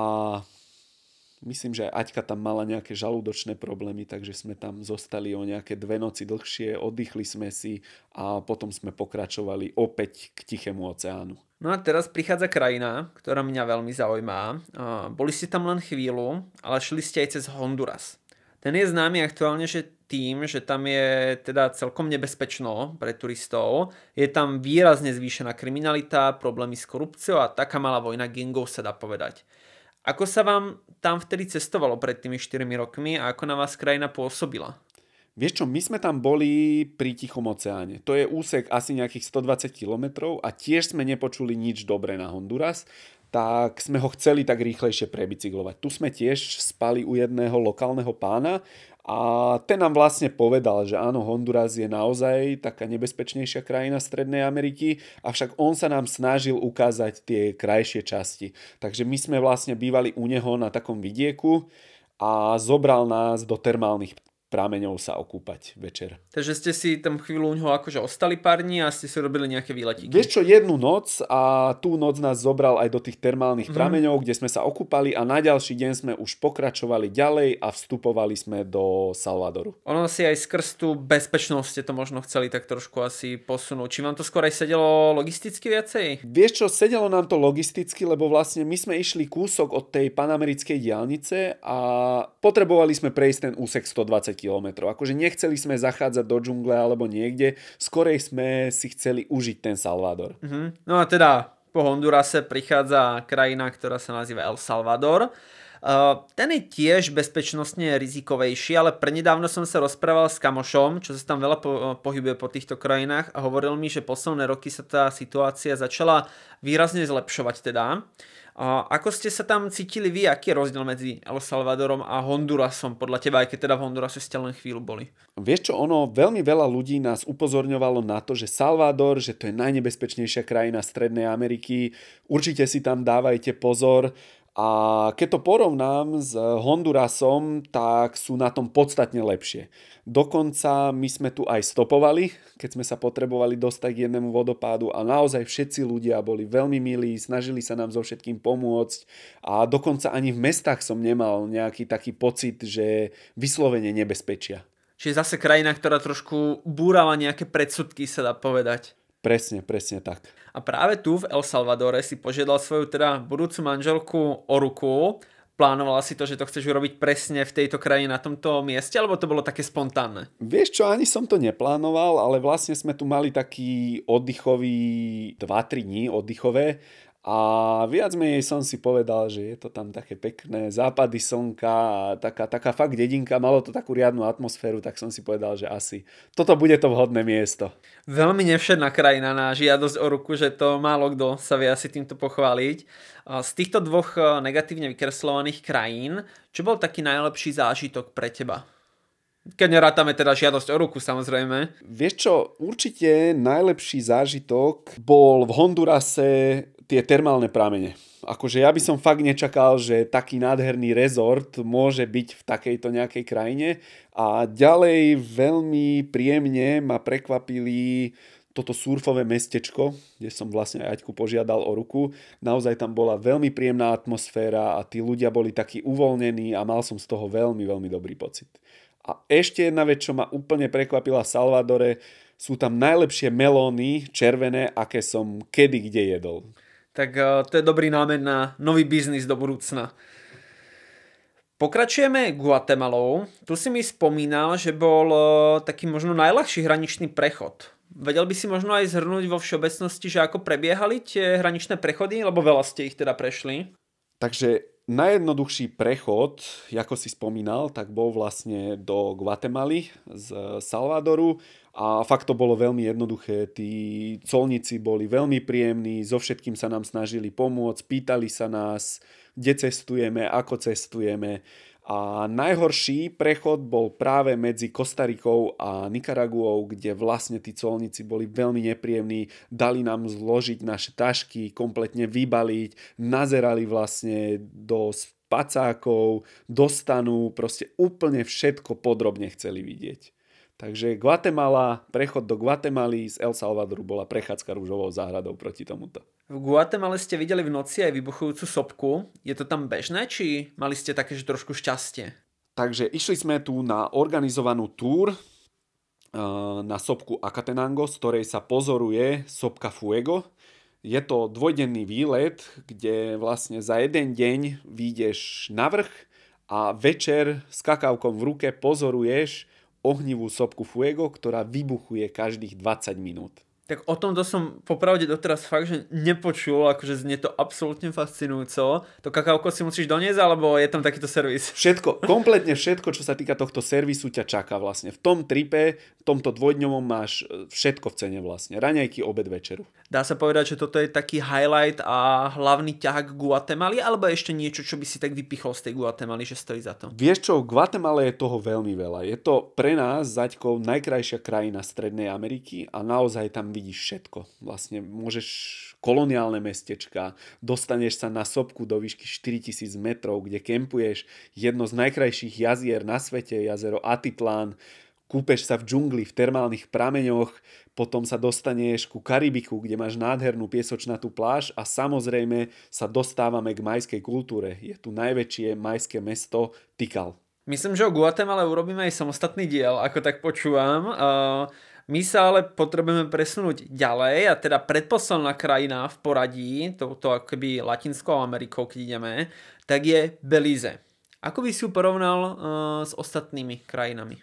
myslím, že Aťka tam mala nejaké žalúdočné problémy, takže sme tam zostali o nejaké dve noci dlhšie, oddychli sme si a potom sme pokračovali opäť k Tichému oceánu. No a teraz prichádza krajina, ktorá mňa veľmi zaujíma. Boli ste tam len chvíľu, ale šli ste aj cez Honduras. Ten je známy aktuálne, že tým, že tam je teda celkom nebezpečno pre turistov, je tam výrazne zvýšená kriminalita, problémy s korupciou a taká malá vojna gengov sa dá povedať. Ako sa vám tam vtedy cestovalo pred tými 4 rokmi a ako na vás krajina pôsobila? Vieš čo, my sme tam boli pri Tichom oceáne. To je úsek asi nejakých 120 km a tiež sme nepočuli nič dobré na Honduras, tak sme ho chceli tak rýchlejšie prebicyklovať. Tu sme tiež spali u jedného lokálneho pána a ten nám vlastne povedal, že áno, Honduras je naozaj taká nebezpečnejšia krajina Strednej Ameriky, avšak on sa nám snažil ukázať tie krajšie časti. Takže my sme vlastne bývali u neho na takom vidieku a zobral nás do termálnych prámeňou sa okúpať večer. Takže ste si tam chvíľu u neho akože ostali pár dní a ste si robili nejaké výletíky. Vieš čo, jednu noc a tú noc nás zobral aj do tých termálnych mm. prameňov, kde sme sa okúpali a na ďalší deň sme už pokračovali ďalej a vstupovali sme do Salvadoru. Ono si aj skrz tú bezpečnosť ste to možno chceli tak trošku asi posunúť. Či vám to skôr aj sedelo logisticky viacej? Vieš čo, sedelo nám to logisticky, lebo vlastne my sme išli kúsok od tej panamerickej diálnice a potrebovali sme prejsť ten úsek 120 km. Akože nechceli sme zachádzať do džungle alebo niekde, skorej sme si chceli užiť ten Salvador. Mm-hmm. No a teda po Hondurase prichádza krajina, ktorá sa nazýva El Salvador. Uh, ten je tiež bezpečnostne rizikovejší, ale prednedávno som sa rozprával s kamošom, čo sa tam veľa po, pohybuje po týchto krajinách a hovoril mi, že posledné roky sa tá situácia začala výrazne zlepšovať teda. Ako ste sa tam cítili vy? Aký je rozdiel medzi El Salvadorom a Hondurasom podľa teba, aj keď teda v Hondurase ste len chvíľu boli? Vieš čo, ono, veľmi veľa ľudí nás upozorňovalo na to, že Salvador, že to je najnebezpečnejšia krajina Strednej Ameriky, určite si tam dávajte pozor, A keď to porovnám s Hondurasom, tak sú na tom podstatne lepšie. Dokonca my sme tu aj stopovali, keď sme sa potrebovali dostať k jednému vodopádu a naozaj všetci ľudia boli veľmi milí, snažili sa nám so všetkým pomôcť a dokonca ani v mestách som nemal nejaký taký pocit, že vyslovene nebezpečia. Čiže zase krajina, ktorá trošku búrala nejaké predsudky, sa dá povedať. Presne, presne tak. A práve tu v El Salvadore si požiadal svoju teda budúcu manželku o ruku. Plánovala si to, že to chceš urobiť presne v tejto krajine na tomto mieste, alebo to bolo také spontánne? Vieš čo, ani som to neplánoval, ale vlastne sme tu mali taký oddychový 2-3 dní oddychové a viac menej som si povedal, že je to tam také pekné západy slnka a taká, taká fakt dedinka, malo to takú riadnu atmosféru, tak som si povedal, že asi toto bude to vhodné miesto. Veľmi nevšedná krajina na žiadosť o ruku, že to málo kto sa vie asi týmto pochváliť. Z týchto dvoch e, negatívne vykreslovaných krajín, čo bol taký najlepší zážitok pre teba? Keď nerátame teda žiadosť o ruku, samozrejme. Vieš čo, určite najlepší zážitok bol v Hondurase tie termálne pramene. Akože ja by som fakt nečakal, že taký nádherný rezort môže byť v takejto nejakej krajine. A ďalej veľmi príjemne ma prekvapili toto surfové mestečko, kde som vlastne aj Aťku požiadal o ruku. Naozaj tam bola veľmi príjemná atmosféra a tí ľudia boli takí uvoľnení a mal som z toho veľmi, veľmi dobrý pocit. A ešte jedna vec, čo ma úplne prekvapila v Salvadore, sú tam najlepšie melóny červené, aké som kedy kde jedol tak eh, to je dobrý námed na nový biznis do budúcna. Pokračujeme Guatemalou. Tu si mi spomínal, že bol eh, taký možno najľahší hraničný prechod. Vedel by si možno aj zhrnúť vo všeobecnosti, že ako prebiehali tie hraničné prechody, lebo veľa ste ich teda prešli? Takže najjednoduchší prechod, ako si spomínal, tak bol vlastne do Guatemaly z Salvadoru a fakt to bolo veľmi jednoduché. Tí colníci boli veľmi príjemní, so všetkým sa nám snažili pomôcť, pýtali sa nás, kde cestujeme, ako cestujeme. A najhorší prechod bol práve medzi Kostarikou a Nikaraguou, kde vlastne tí colníci boli veľmi nepríjemní, dali nám zložiť naše tašky, kompletne vybaliť, nazerali vlastne do spacákov, do stanu, proste úplne všetko podrobne chceli vidieť. Takže Guatemala, prechod do Guatemaly z El Salvadoru bola prechádzka rúžovou záhradou proti tomuto. V Guatemala ste videli v noci aj vybuchujúcu sopku. Je to tam bežné, či mali ste také, že trošku šťastie? Takže išli sme tu na organizovanú túr eh, na sopku Acatenango, z ktorej sa pozoruje sopka Fuego. Je to dvojdenný výlet, kde vlastne za jeden deň vyjdeš na vrch a večer s kakávkom v ruke pozoruješ ohnivú sopku Fuego, ktorá vybuchuje každých 20 minút. Tak o tomto som popravde doteraz fakt, že nepočul, akože znie to absolútne fascinujúco. To kakávko si musíš doniesť, alebo je tam takýto servis? *laughs* Všetko, kompletne všetko, čo sa týka tohto servisu ťa čaká vlastne. V tom tripe, v tomto dvojdňovom máš e, všetko v cene vlastne. Raňajky, obed, večeru. Dá sa povedať, že toto je taký highlight a hlavný ťah Guatemaly, alebo ešte niečo, čo by si tak vypichol z tej Guatemaly, že stojí za to? Vieš čo, v Guatemala je toho veľmi veľa. Je to pre nás, zaďkov, najkrajšia krajina Strednej Ameriky a naozaj tam vidíš všetko. Vlastne môžeš koloniálne mestečka, dostaneš sa na sopku do výšky 4000 metrov, kde kempuješ jedno z najkrajších jazier na svete, jazero Atitlán, kúpeš sa v džungli, v termálnych prameňoch, potom sa dostaneš ku Karibiku, kde máš nádhernú piesočnatú pláž a samozrejme sa dostávame k majskej kultúre. Je tu najväčšie majské mesto Tikal. Myslím, že o Guatemala urobíme aj samostatný diel, ako tak počúvam. Uh, my sa ale potrebujeme presunúť ďalej a teda predposledná krajina v poradí, touto akoby Latinskou Amerikou, keď ideme, tak je Belize. Ako by si ju porovnal uh, s ostatnými krajinami?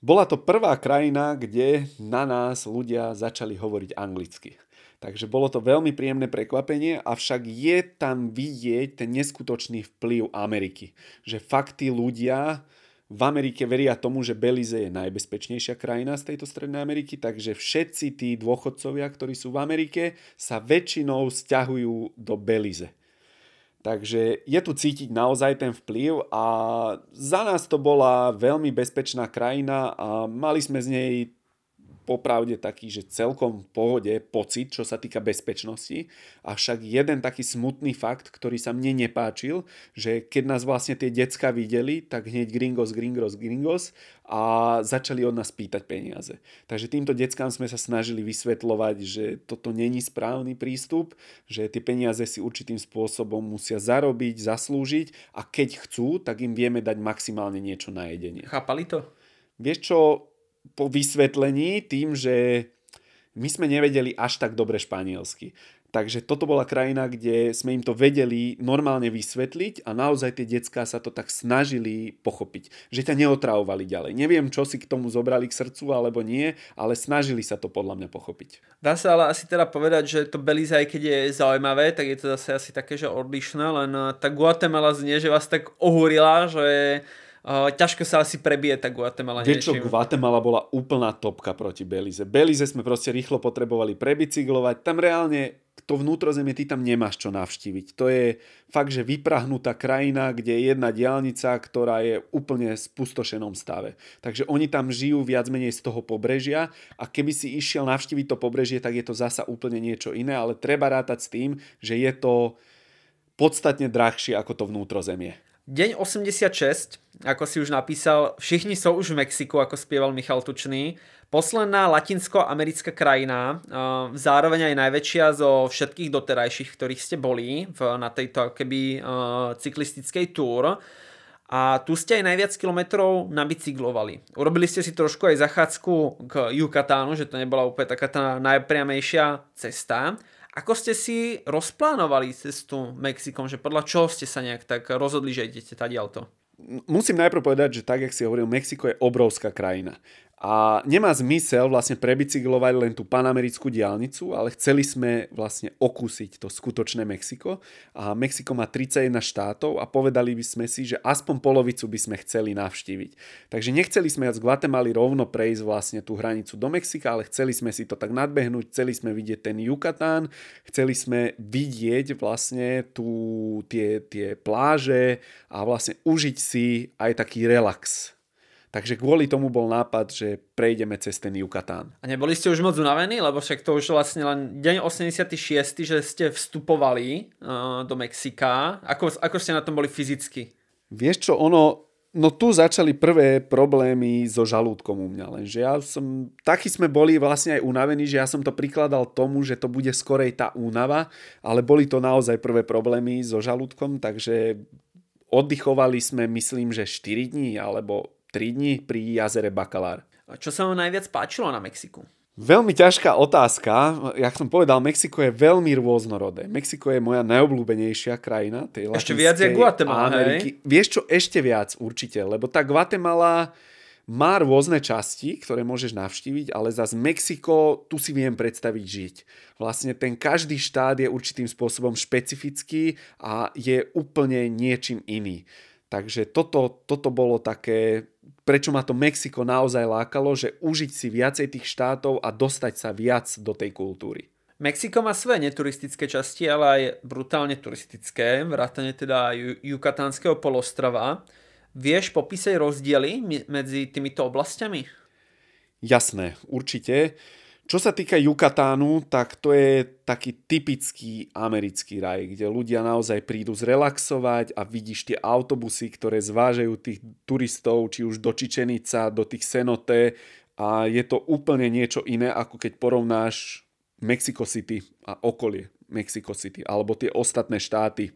Bola to prvá krajina, kde na nás ľudia začali hovoriť anglicky. Takže bolo to veľmi príjemné prekvapenie, avšak je tam vidieť ten neskutočný vplyv Ameriky. Že fakt tí ľudia v Amerike veria tomu, že Belize je najbezpečnejšia krajina z tejto Strednej Ameriky, takže všetci tí dôchodcovia, ktorí sú v Amerike, sa väčšinou stiahujú do Belize. Takže je tu cítiť naozaj ten vplyv a za nás to bola veľmi bezpečná krajina a mali sme z nej popravde taký, že celkom v pohode pocit, čo sa týka bezpečnosti. Avšak jeden taký smutný fakt, ktorý sa mne nepáčil, že keď nás vlastne tie decka videli, tak hneď gringos, gringos, gringos a začali od nás pýtať peniaze. Takže týmto deckám sme sa snažili vysvetľovať, že toto není správny prístup, že tie peniaze si určitým spôsobom musia zarobiť, zaslúžiť a keď chcú, tak im vieme dať maximálne niečo na jedenie. Chápali to? Vieš čo, po vysvetlení tým, že my sme nevedeli až tak dobre španielsky. Takže toto bola krajina, kde sme im to vedeli normálne vysvetliť a naozaj tie decká sa to tak snažili pochopiť. Že ťa neotravovali ďalej. Neviem, čo si k tomu zobrali k srdcu alebo nie, ale snažili sa to podľa mňa pochopiť. Dá sa ale asi teda povedať, že to Belize, aj keď je zaujímavé, tak je to zase asi také, že odlišné, len tá Guatemala znie, že vás tak ohúrila, že Uh, ťažko sa asi prebije tá Guatemala Vieš čo, Guatemala bola úplná topka proti Belize. Belize sme proste rýchlo potrebovali prebicyklovať. Tam reálne to vnútrozemie ty tam nemáš čo navštíviť. To je fakt, že vyprahnutá krajina, kde je jedna diálnica, ktorá je úplne v spustošenom stave. Takže oni tam žijú viac menej z toho pobrežia a keby si išiel navštíviť to pobrežie, tak je to zasa úplne niečo iné, ale treba rátať s tým, že je to podstatne drahšie ako to vnútrozemie. Deň 86, ako si už napísal, všichni sú už v Mexiku, ako spieval Michal Tučný. Posledná latinskoamerická krajina, zároveň aj najväčšia zo všetkých doterajších, ktorých ste boli v, na tejto keby cyklistickej túr. A tu ste aj najviac kilometrov nabicyklovali. Urobili ste si trošku aj zachádzku k Yucatánu, že to nebola úplne taká tá najpriamejšia cesta. Ako ste si rozplánovali cestu Mexikom, že podľa čoho ste sa nejak tak rozhodli, že idete tadiaľto? Musím najprv povedať, že tak, jak si hovoril, Mexiko je obrovská krajina. A nemá zmysel vlastne prebicyklovať len tú panamerickú diálnicu, ale chceli sme vlastne okúsiť to skutočné Mexiko. A Mexiko má 31 štátov a povedali by sme si, že aspoň polovicu by sme chceli navštíviť. Takže nechceli sme z Guatemaly rovno prejsť vlastne tú hranicu do Mexika, ale chceli sme si to tak nadbehnúť, chceli sme vidieť ten Yucatán, chceli sme vidieť vlastne tú, tie, tie pláže a vlastne užiť si aj taký relax Takže kvôli tomu bol nápad, že prejdeme cez ten Yucatán. A neboli ste už moc unavení, lebo však to už vlastne len deň 86, že ste vstupovali uh, do Mexika. Ako, ako ste na tom boli fyzicky? Vieš čo, ono, no tu začali prvé problémy so žalúdkom u mňa, lenže ja som, taký sme boli vlastne aj unavení, že ja som to prikladal tomu, že to bude skorej tá únava, ale boli to naozaj prvé problémy so žalúdkom, takže oddychovali sme, myslím, že 4 dní, alebo 3 dní pri jazere Bakalár. Čo sa vám najviac páčilo na Mexiku? Veľmi ťažká otázka. Jak som povedal, Mexiko je veľmi rôznorodé. Mexiko je moja najobľúbenejšia krajina. Tej ešte viac je Guatemala, Ameriky. hej? Vieš čo, ešte viac určite, lebo tá Guatemala má rôzne časti, ktoré môžeš navštíviť, ale zase Mexiko, tu si viem predstaviť žiť. Vlastne ten každý štát je určitým spôsobom špecifický a je úplne niečím iný. Takže toto, toto bolo také, prečo ma to Mexiko naozaj lákalo, že užiť si viacej tých štátov a dostať sa viac do tej kultúry. Mexiko má svoje neturistické časti, ale aj brutálne turistické, vrátane teda Jukatánskeho polostrava. Vieš popísať rozdiely medzi týmito oblastiami? Jasné, určite. Čo sa týka Yucatánu, tak to je taký typický americký raj, kde ľudia naozaj prídu zrelaxovať a vidíš tie autobusy, ktoré zvážajú tých turistov, či už do Čičenica, do tých Senoté a je to úplne niečo iné, ako keď porovnáš Mexico City a okolie Mexico City, alebo tie ostatné štáty,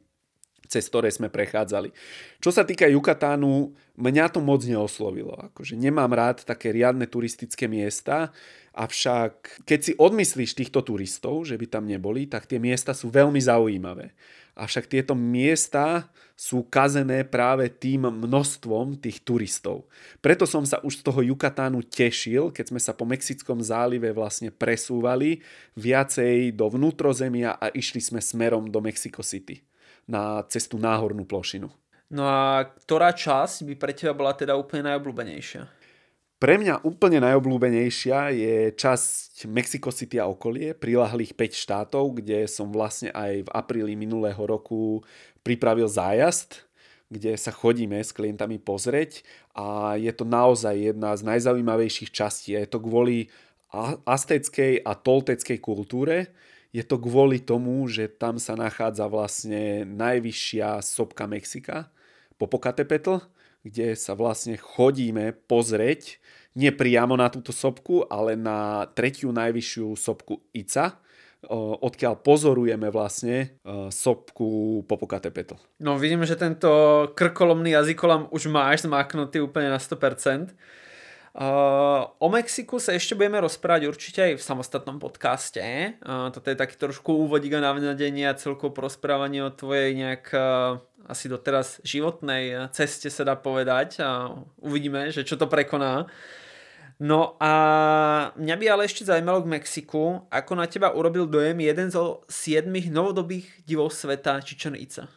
cez ktoré sme prechádzali. Čo sa týka Yucatánu, mňa to moc neoslovilo. Akože nemám rád také riadne turistické miesta, Avšak keď si odmyslíš týchto turistov, že by tam neboli, tak tie miesta sú veľmi zaujímavé. Avšak tieto miesta sú kazené práve tým množstvom tých turistov. Preto som sa už z toho Jukatánu tešil, keď sme sa po Mexickom zálive vlastne presúvali viacej do vnútrozemia a išli sme smerom do Mexico City na cestu náhornú plošinu. No a ktorá časť by pre teba bola teda úplne najobľúbenejšia? Pre mňa úplne najobľúbenejšia je časť Mexico City a okolie, prilahlých 5 štátov, kde som vlastne aj v apríli minulého roku pripravil zájazd, kde sa chodíme s klientami pozrieť a je to naozaj jedna z najzaujímavejších častí. Je to kvôli azteckej a tolteckej kultúre. Je to kvôli tomu, že tam sa nachádza vlastne najvyššia sopka Mexika, Popocatépetl, kde sa vlastne chodíme pozrieť nie priamo na túto sopku, ale na tretiu najvyššiu sopku Ica, odkiaľ pozorujeme vlastne sopku Popocatépetl. No vidím, že tento krkolomný jazykolam už máš zmáknutý úplne na 100%. Uh, o Mexiku sa ešte budeme rozprávať určite aj v samostatnom podcaste. Uh, toto je taký trošku úvodík a navnadenie a celkovo porozprávanie o tvojej nejak uh, asi doteraz životnej ceste sa dá povedať uvidíme, že čo to prekoná. No a mňa by ale ešte zaujímalo k Mexiku, ako na teba urobil dojem jeden zo siedmých novodobých divov sveta Chichen Itza.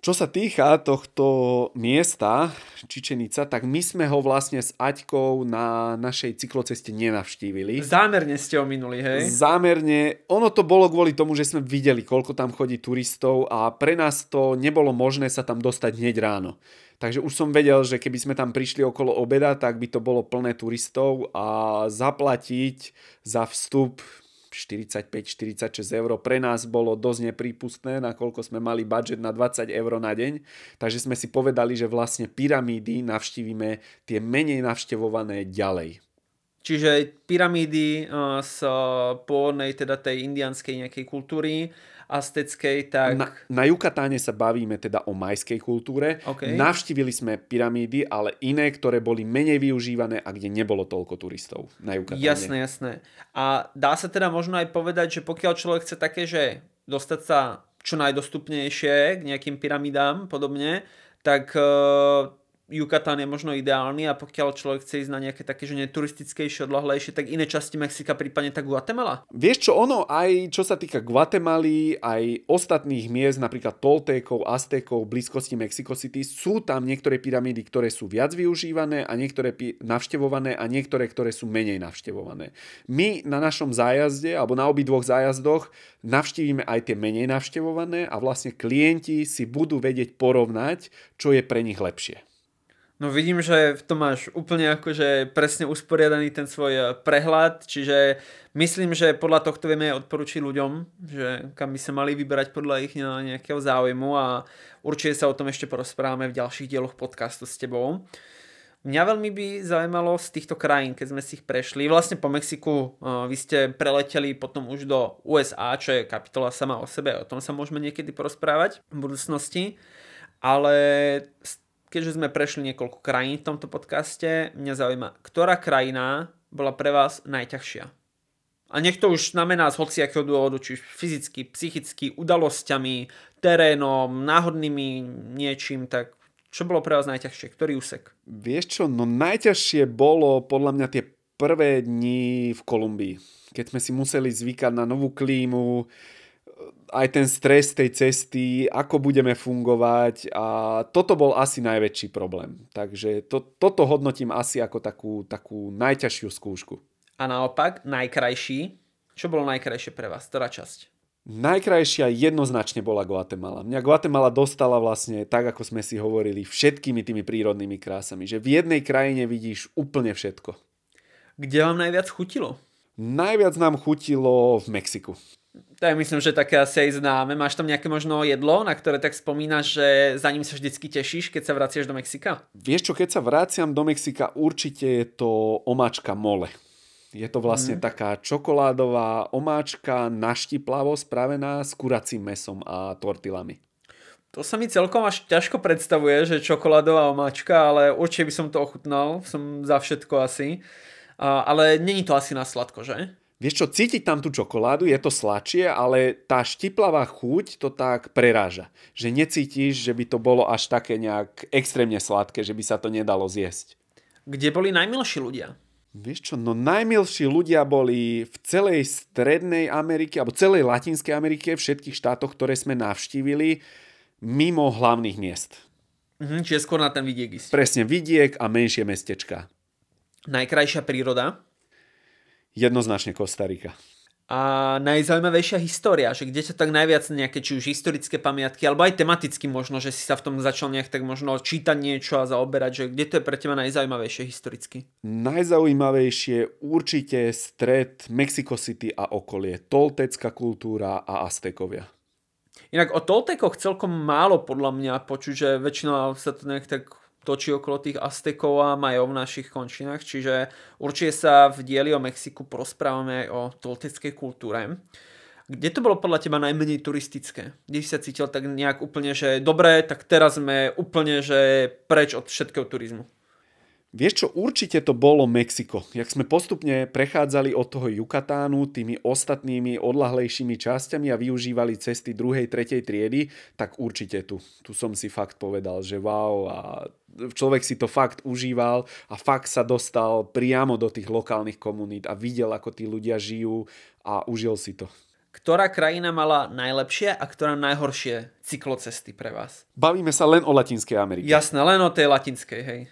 Čo sa týka tohto miesta, Čičenica, tak my sme ho vlastne s Aťkou na našej cykloceste nenavštívili. Zámerne ste ho minuli, hej? Zámerne. Ono to bolo kvôli tomu, že sme videli, koľko tam chodí turistov a pre nás to nebolo možné sa tam dostať hneď ráno. Takže už som vedel, že keby sme tam prišli okolo obeda, tak by to bolo plné turistov a zaplatiť za vstup 45-46 eur pre nás bolo dosť neprípustné, nakoľko sme mali budget na 20 eur na deň. Takže sme si povedali, že vlastne pyramídy navštívime tie menej navštevované ďalej. Čiže pyramídy z pôvodnej, teda tej indianskej nejakej kultúry azteckej, tak... Na, na Jukatáne sa bavíme teda o majskej kultúre. Okay. Navštívili sme pyramídy, ale iné, ktoré boli menej využívané a kde nebolo toľko turistov na Jukatáne. Jasné, jasné. A dá sa teda možno aj povedať, že pokiaľ človek chce také, že dostať sa čo najdostupnejšie k nejakým pyramidám podobne, tak Yucatán je možno ideálny a pokiaľ človek chce ísť na nejaké také, že neturistickejšie, odlahlejšie, tak iné časti Mexika, prípadne tak Guatemala? Vieš čo, ono aj čo sa týka Guatemaly, aj ostatných miest, napríklad Toltékov, Aztékov, blízkosti Mexico City, sú tam niektoré pyramídy, ktoré sú viac využívané a niektoré navštevované a niektoré, ktoré sú menej navštevované. My na našom zájazde, alebo na obidvoch zájazdoch, navštívime aj tie menej navštevované a vlastne klienti si budú vedieť porovnať, čo je pre nich lepšie. No vidím, že to máš úplne akože presne usporiadaný ten svoj eh, prehľad, čiže myslím, že podľa tohto vieme odporučiť ľuďom, že kam by sa mali vyberať podľa ich eh, nejakého záujmu a určite sa o tom ešte porozprávame v ďalších dieloch podcastu s tebou. Mňa veľmi by zaujímalo z týchto krajín, keď sme si ich prešli. Vlastne po Mexiku uh, vy ste preleteli potom už do USA, čo je kapitola sama o sebe. O tom sa môžeme niekedy porozprávať v budúcnosti. Ale keďže sme prešli niekoľko krajín v tomto podcaste, mňa zaujíma, ktorá krajina bola pre vás najťažšia? A nech to už znamená z hociakého dôvodu, či fyzicky, psychicky, udalosťami, terénom, náhodnými niečím, tak čo bolo pre vás najťažšie? Ktorý úsek? Vieš čo, no najťažšie bolo podľa mňa tie prvé dni v Kolumbii. Keď sme si museli zvykať na novú klímu, aj ten stres tej cesty, ako budeme fungovať a toto bol asi najväčší problém. Takže to, toto hodnotím asi ako takú, takú najťažšiu skúšku. A naopak, najkrajší? Čo bolo najkrajšie pre vás? Ktorá časť? Najkrajšia jednoznačne bola Guatemala. Mňa Guatemala dostala vlastne, tak ako sme si hovorili, všetkými tými prírodnými krásami. Že v jednej krajine vidíš úplne všetko. Kde vám najviac chutilo? Najviac nám chutilo v Mexiku. To je myslím, že také asi aj známe. Máš tam nejaké možno jedlo, na ktoré tak spomínaš, že za ním sa vždycky tešíš, keď sa vraciaš do Mexika? Vieš čo, keď sa vraciam do Mexika, určite je to omáčka mole. Je to vlastne mm. taká čokoládová omáčka naštiplavo spravená s kuracím mesom a tortilami. To sa mi celkom až ťažko predstavuje, že čokoládová omáčka, ale určite by som to ochutnal. Som za všetko asi. Ale není to asi na sladko, že? Vieš čo, cítiť tam tú čokoládu, je to sladšie, ale tá štiplavá chuť to tak preráža. Že necítiš, že by to bolo až také nejak extrémne sladké, že by sa to nedalo zjesť. Kde boli najmilší ľudia? Vieš čo, no najmilší ľudia boli v celej Strednej Amerike, alebo celej Latinskej Amerike, všetkých štátoch, ktoré sme navštívili, mimo hlavných miest. Mhm, čiže skôr na ten vidiek ísť. Presne, vidiek a menšie mestečka. Najkrajšia príroda? Jednoznačne Kostarika. a najzaujímavejšia história, že kde ťa tak najviac nejaké, či už historické pamiatky, alebo aj tematicky možno, že si sa v tom začal nejak tak možno čítať niečo a zaoberať, že kde to je pre teba najzaujímavejšie historicky? Najzaujímavejšie určite stred Mexico City a okolie, toltecká kultúra a Aztekovia. Inak o Toltekoch celkom málo podľa mňa počuť, že väčšinou sa to nejak tak točí okolo tých Aztekov a Majov v našich končinách, čiže určite sa v dieli o Mexiku prosprávame aj o tolteckej kultúre. Kde to bolo podľa teba najmenej turistické? Kde si sa cítil tak nejak úplne, že dobre, tak teraz sme úplne, že preč od všetkého turizmu? Vieš čo, určite to bolo Mexiko. Jak sme postupne prechádzali od toho Jukatánu tými ostatnými odlahlejšími časťami a využívali cesty druhej, tretej triedy, tak určite tu. Tu som si fakt povedal, že wow a človek si to fakt užíval a fakt sa dostal priamo do tých lokálnych komunít a videl, ako tí ľudia žijú a užil si to. Ktorá krajina mala najlepšie a ktorá najhoršie cyklocesty pre vás? Bavíme sa len o Latinskej Amerike. Jasné, len o tej latinskej, hej.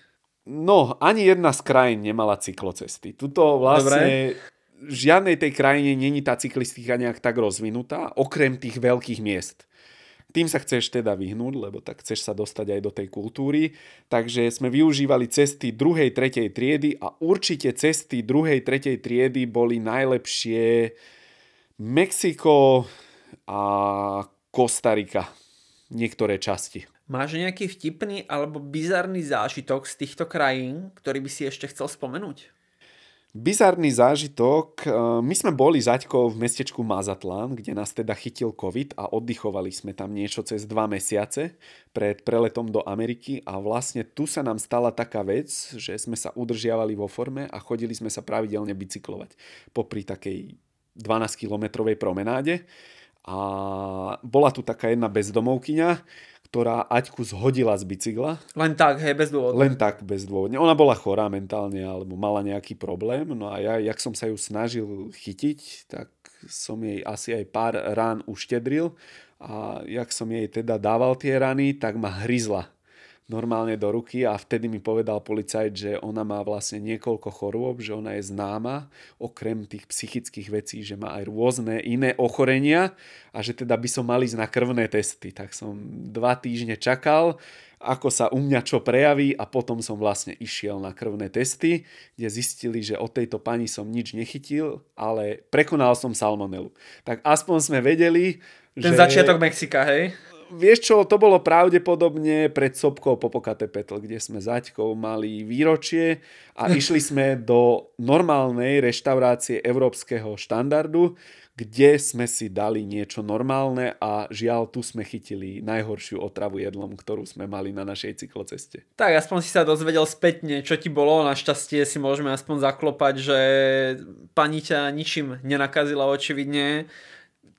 No, ani jedna z krajín nemala cyklocesty. Tuto vlastne Dobre. v žiadnej tej krajine není tá cyklistika nejak tak rozvinutá, okrem tých veľkých miest. Tým sa chceš teda vyhnúť, lebo tak chceš sa dostať aj do tej kultúry. Takže sme využívali cesty druhej, tretej triedy a určite cesty druhej, tretej triedy boli najlepšie Mexiko a Kostarika. Niektoré časti. Máš nejaký vtipný alebo bizarný zážitok z týchto krajín, ktorý by si ešte chcel spomenúť? Bizarný zážitok. E, my sme boli zaďkou v mestečku Mazatlan, kde nás teda chytil COVID a oddychovali sme tam niečo cez dva mesiace pred preletom do Ameriky a vlastne tu sa nám stala taká vec, že sme sa udržiavali vo forme a chodili sme sa pravidelne bicyklovať popri takej 12-kilometrovej promenáde. A bola tu taká jedna bezdomovkyňa, ktorá Aťku zhodila z bicykla. Len tak, hej, bez dôvodu. Len tak, bez dôvodu. Ona bola chorá mentálne, alebo mala nejaký problém. No a ja, jak som sa ju snažil chytiť, tak som jej asi aj pár rán uštedril. A jak som jej teda dával tie rany, tak ma hryzla normálne do ruky a vtedy mi povedal policajt, že ona má vlastne niekoľko chorôb, že ona je známa, okrem tých psychických vecí, že má aj rôzne iné ochorenia a že teda by som mal ísť na krvné testy. Tak som dva týždne čakal, ako sa u mňa čo prejaví a potom som vlastne išiel na krvné testy, kde zistili, že od tejto pani som nič nechytil, ale prekonal som salmonelu. Tak aspoň sme vedeli, Ten že... začiatok Mexika, hej? Vieš čo, to bolo pravdepodobne pred Sobkou Popokate Petl, kde sme zaťkou mali výročie a *laughs* išli sme do normálnej reštaurácie európskeho štandardu, kde sme si dali niečo normálne a žiaľ, tu sme chytili najhoršiu otravu jedlom, ktorú sme mali na našej cykloceste. Tak aspoň si sa dozvedel spätne, čo ti bolo. Našťastie si môžeme aspoň zaklopať, že pani ťa ničím nenakazila očividne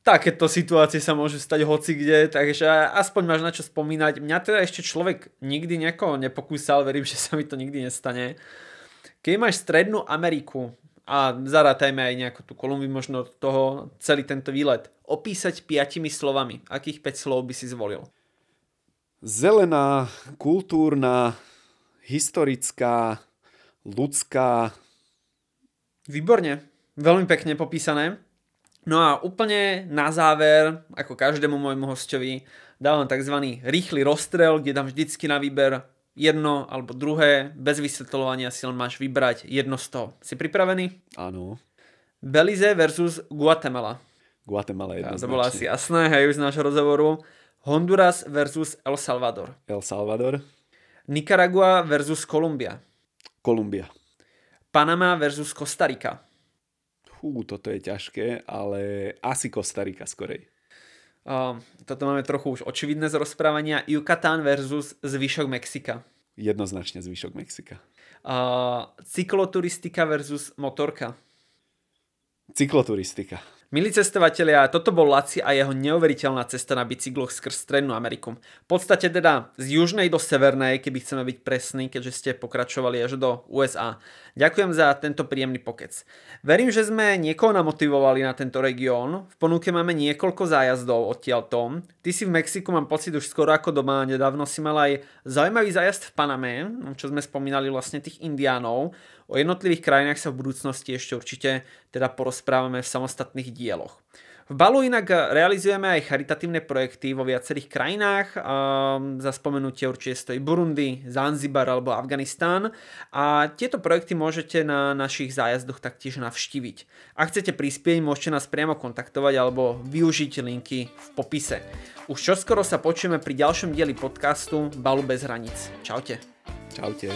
takéto situácie sa môžu stať hoci kde, takže aspoň máš na čo spomínať. Mňa teda ešte človek nikdy nejako nepokúsal, verím, že sa mi to nikdy nestane. Keď máš Strednú Ameriku a zarátajme aj nejakú tú Kolumbiu, možno toho celý tento výlet, opísať piatimi slovami. Akých 5 slov by si zvolil? Zelená, kultúrna, historická, ľudská. Výborne, veľmi pekne popísané. No a úplne na záver, ako každému môjmu hostovi, dávam tzv. rýchly rozstrel, kde dám vždycky na výber jedno alebo druhé, bez vysvetľovania si len máš vybrať jedno z toho. Si pripravený? Áno. Belize versus Guatemala. Guatemala je To bolo asi jasné, hej, už z nášho rozhovoru. Honduras versus El Salvador. El Salvador. Nicaragua versus Kolumbia. Kolumbia. Panama versus Kostarika hú, toto je ťažké, ale asi Kostarika skorej. Uh, toto máme trochu už očividné z rozprávania. Yucatán versus zvyšok Mexika. Jednoznačne zvyšok Mexika. Uh, cykloturistika versus motorka. Cykloturistika. Milí cestovatelia, toto bol Laci a jeho neuveriteľná cesta na bicykloch skrz Strednú Ameriku. V podstate teda z južnej do severnej, keby chceme byť presní, keďže ste pokračovali až do USA. Ďakujem za tento príjemný pokec. Verím, že sme niekoho namotivovali na tento región. V ponuke máme niekoľko zájazdov odtiaľto. Ty si v Mexiku, mám pocit, už skoro ako doma. Nedávno si mal aj zaujímavý zájazd v Paname, čo sme spomínali vlastne tých indiánov. O jednotlivých krajinách sa v budúcnosti ešte určite teda porozprávame v samostatných dieloch. V Balu inak realizujeme aj charitatívne projekty vo viacerých krajinách. Za spomenutie určite stojí Burundi, Zanzibar alebo Afganistán. A tieto projekty môžete na našich zájazdoch taktiež navštíviť. Ak chcete prispieť, môžete nás priamo kontaktovať alebo využiť linky v popise. Už čoskoro sa počujeme pri ďalšom dieli podcastu Balu bez hraníc. Čaute. Čaute.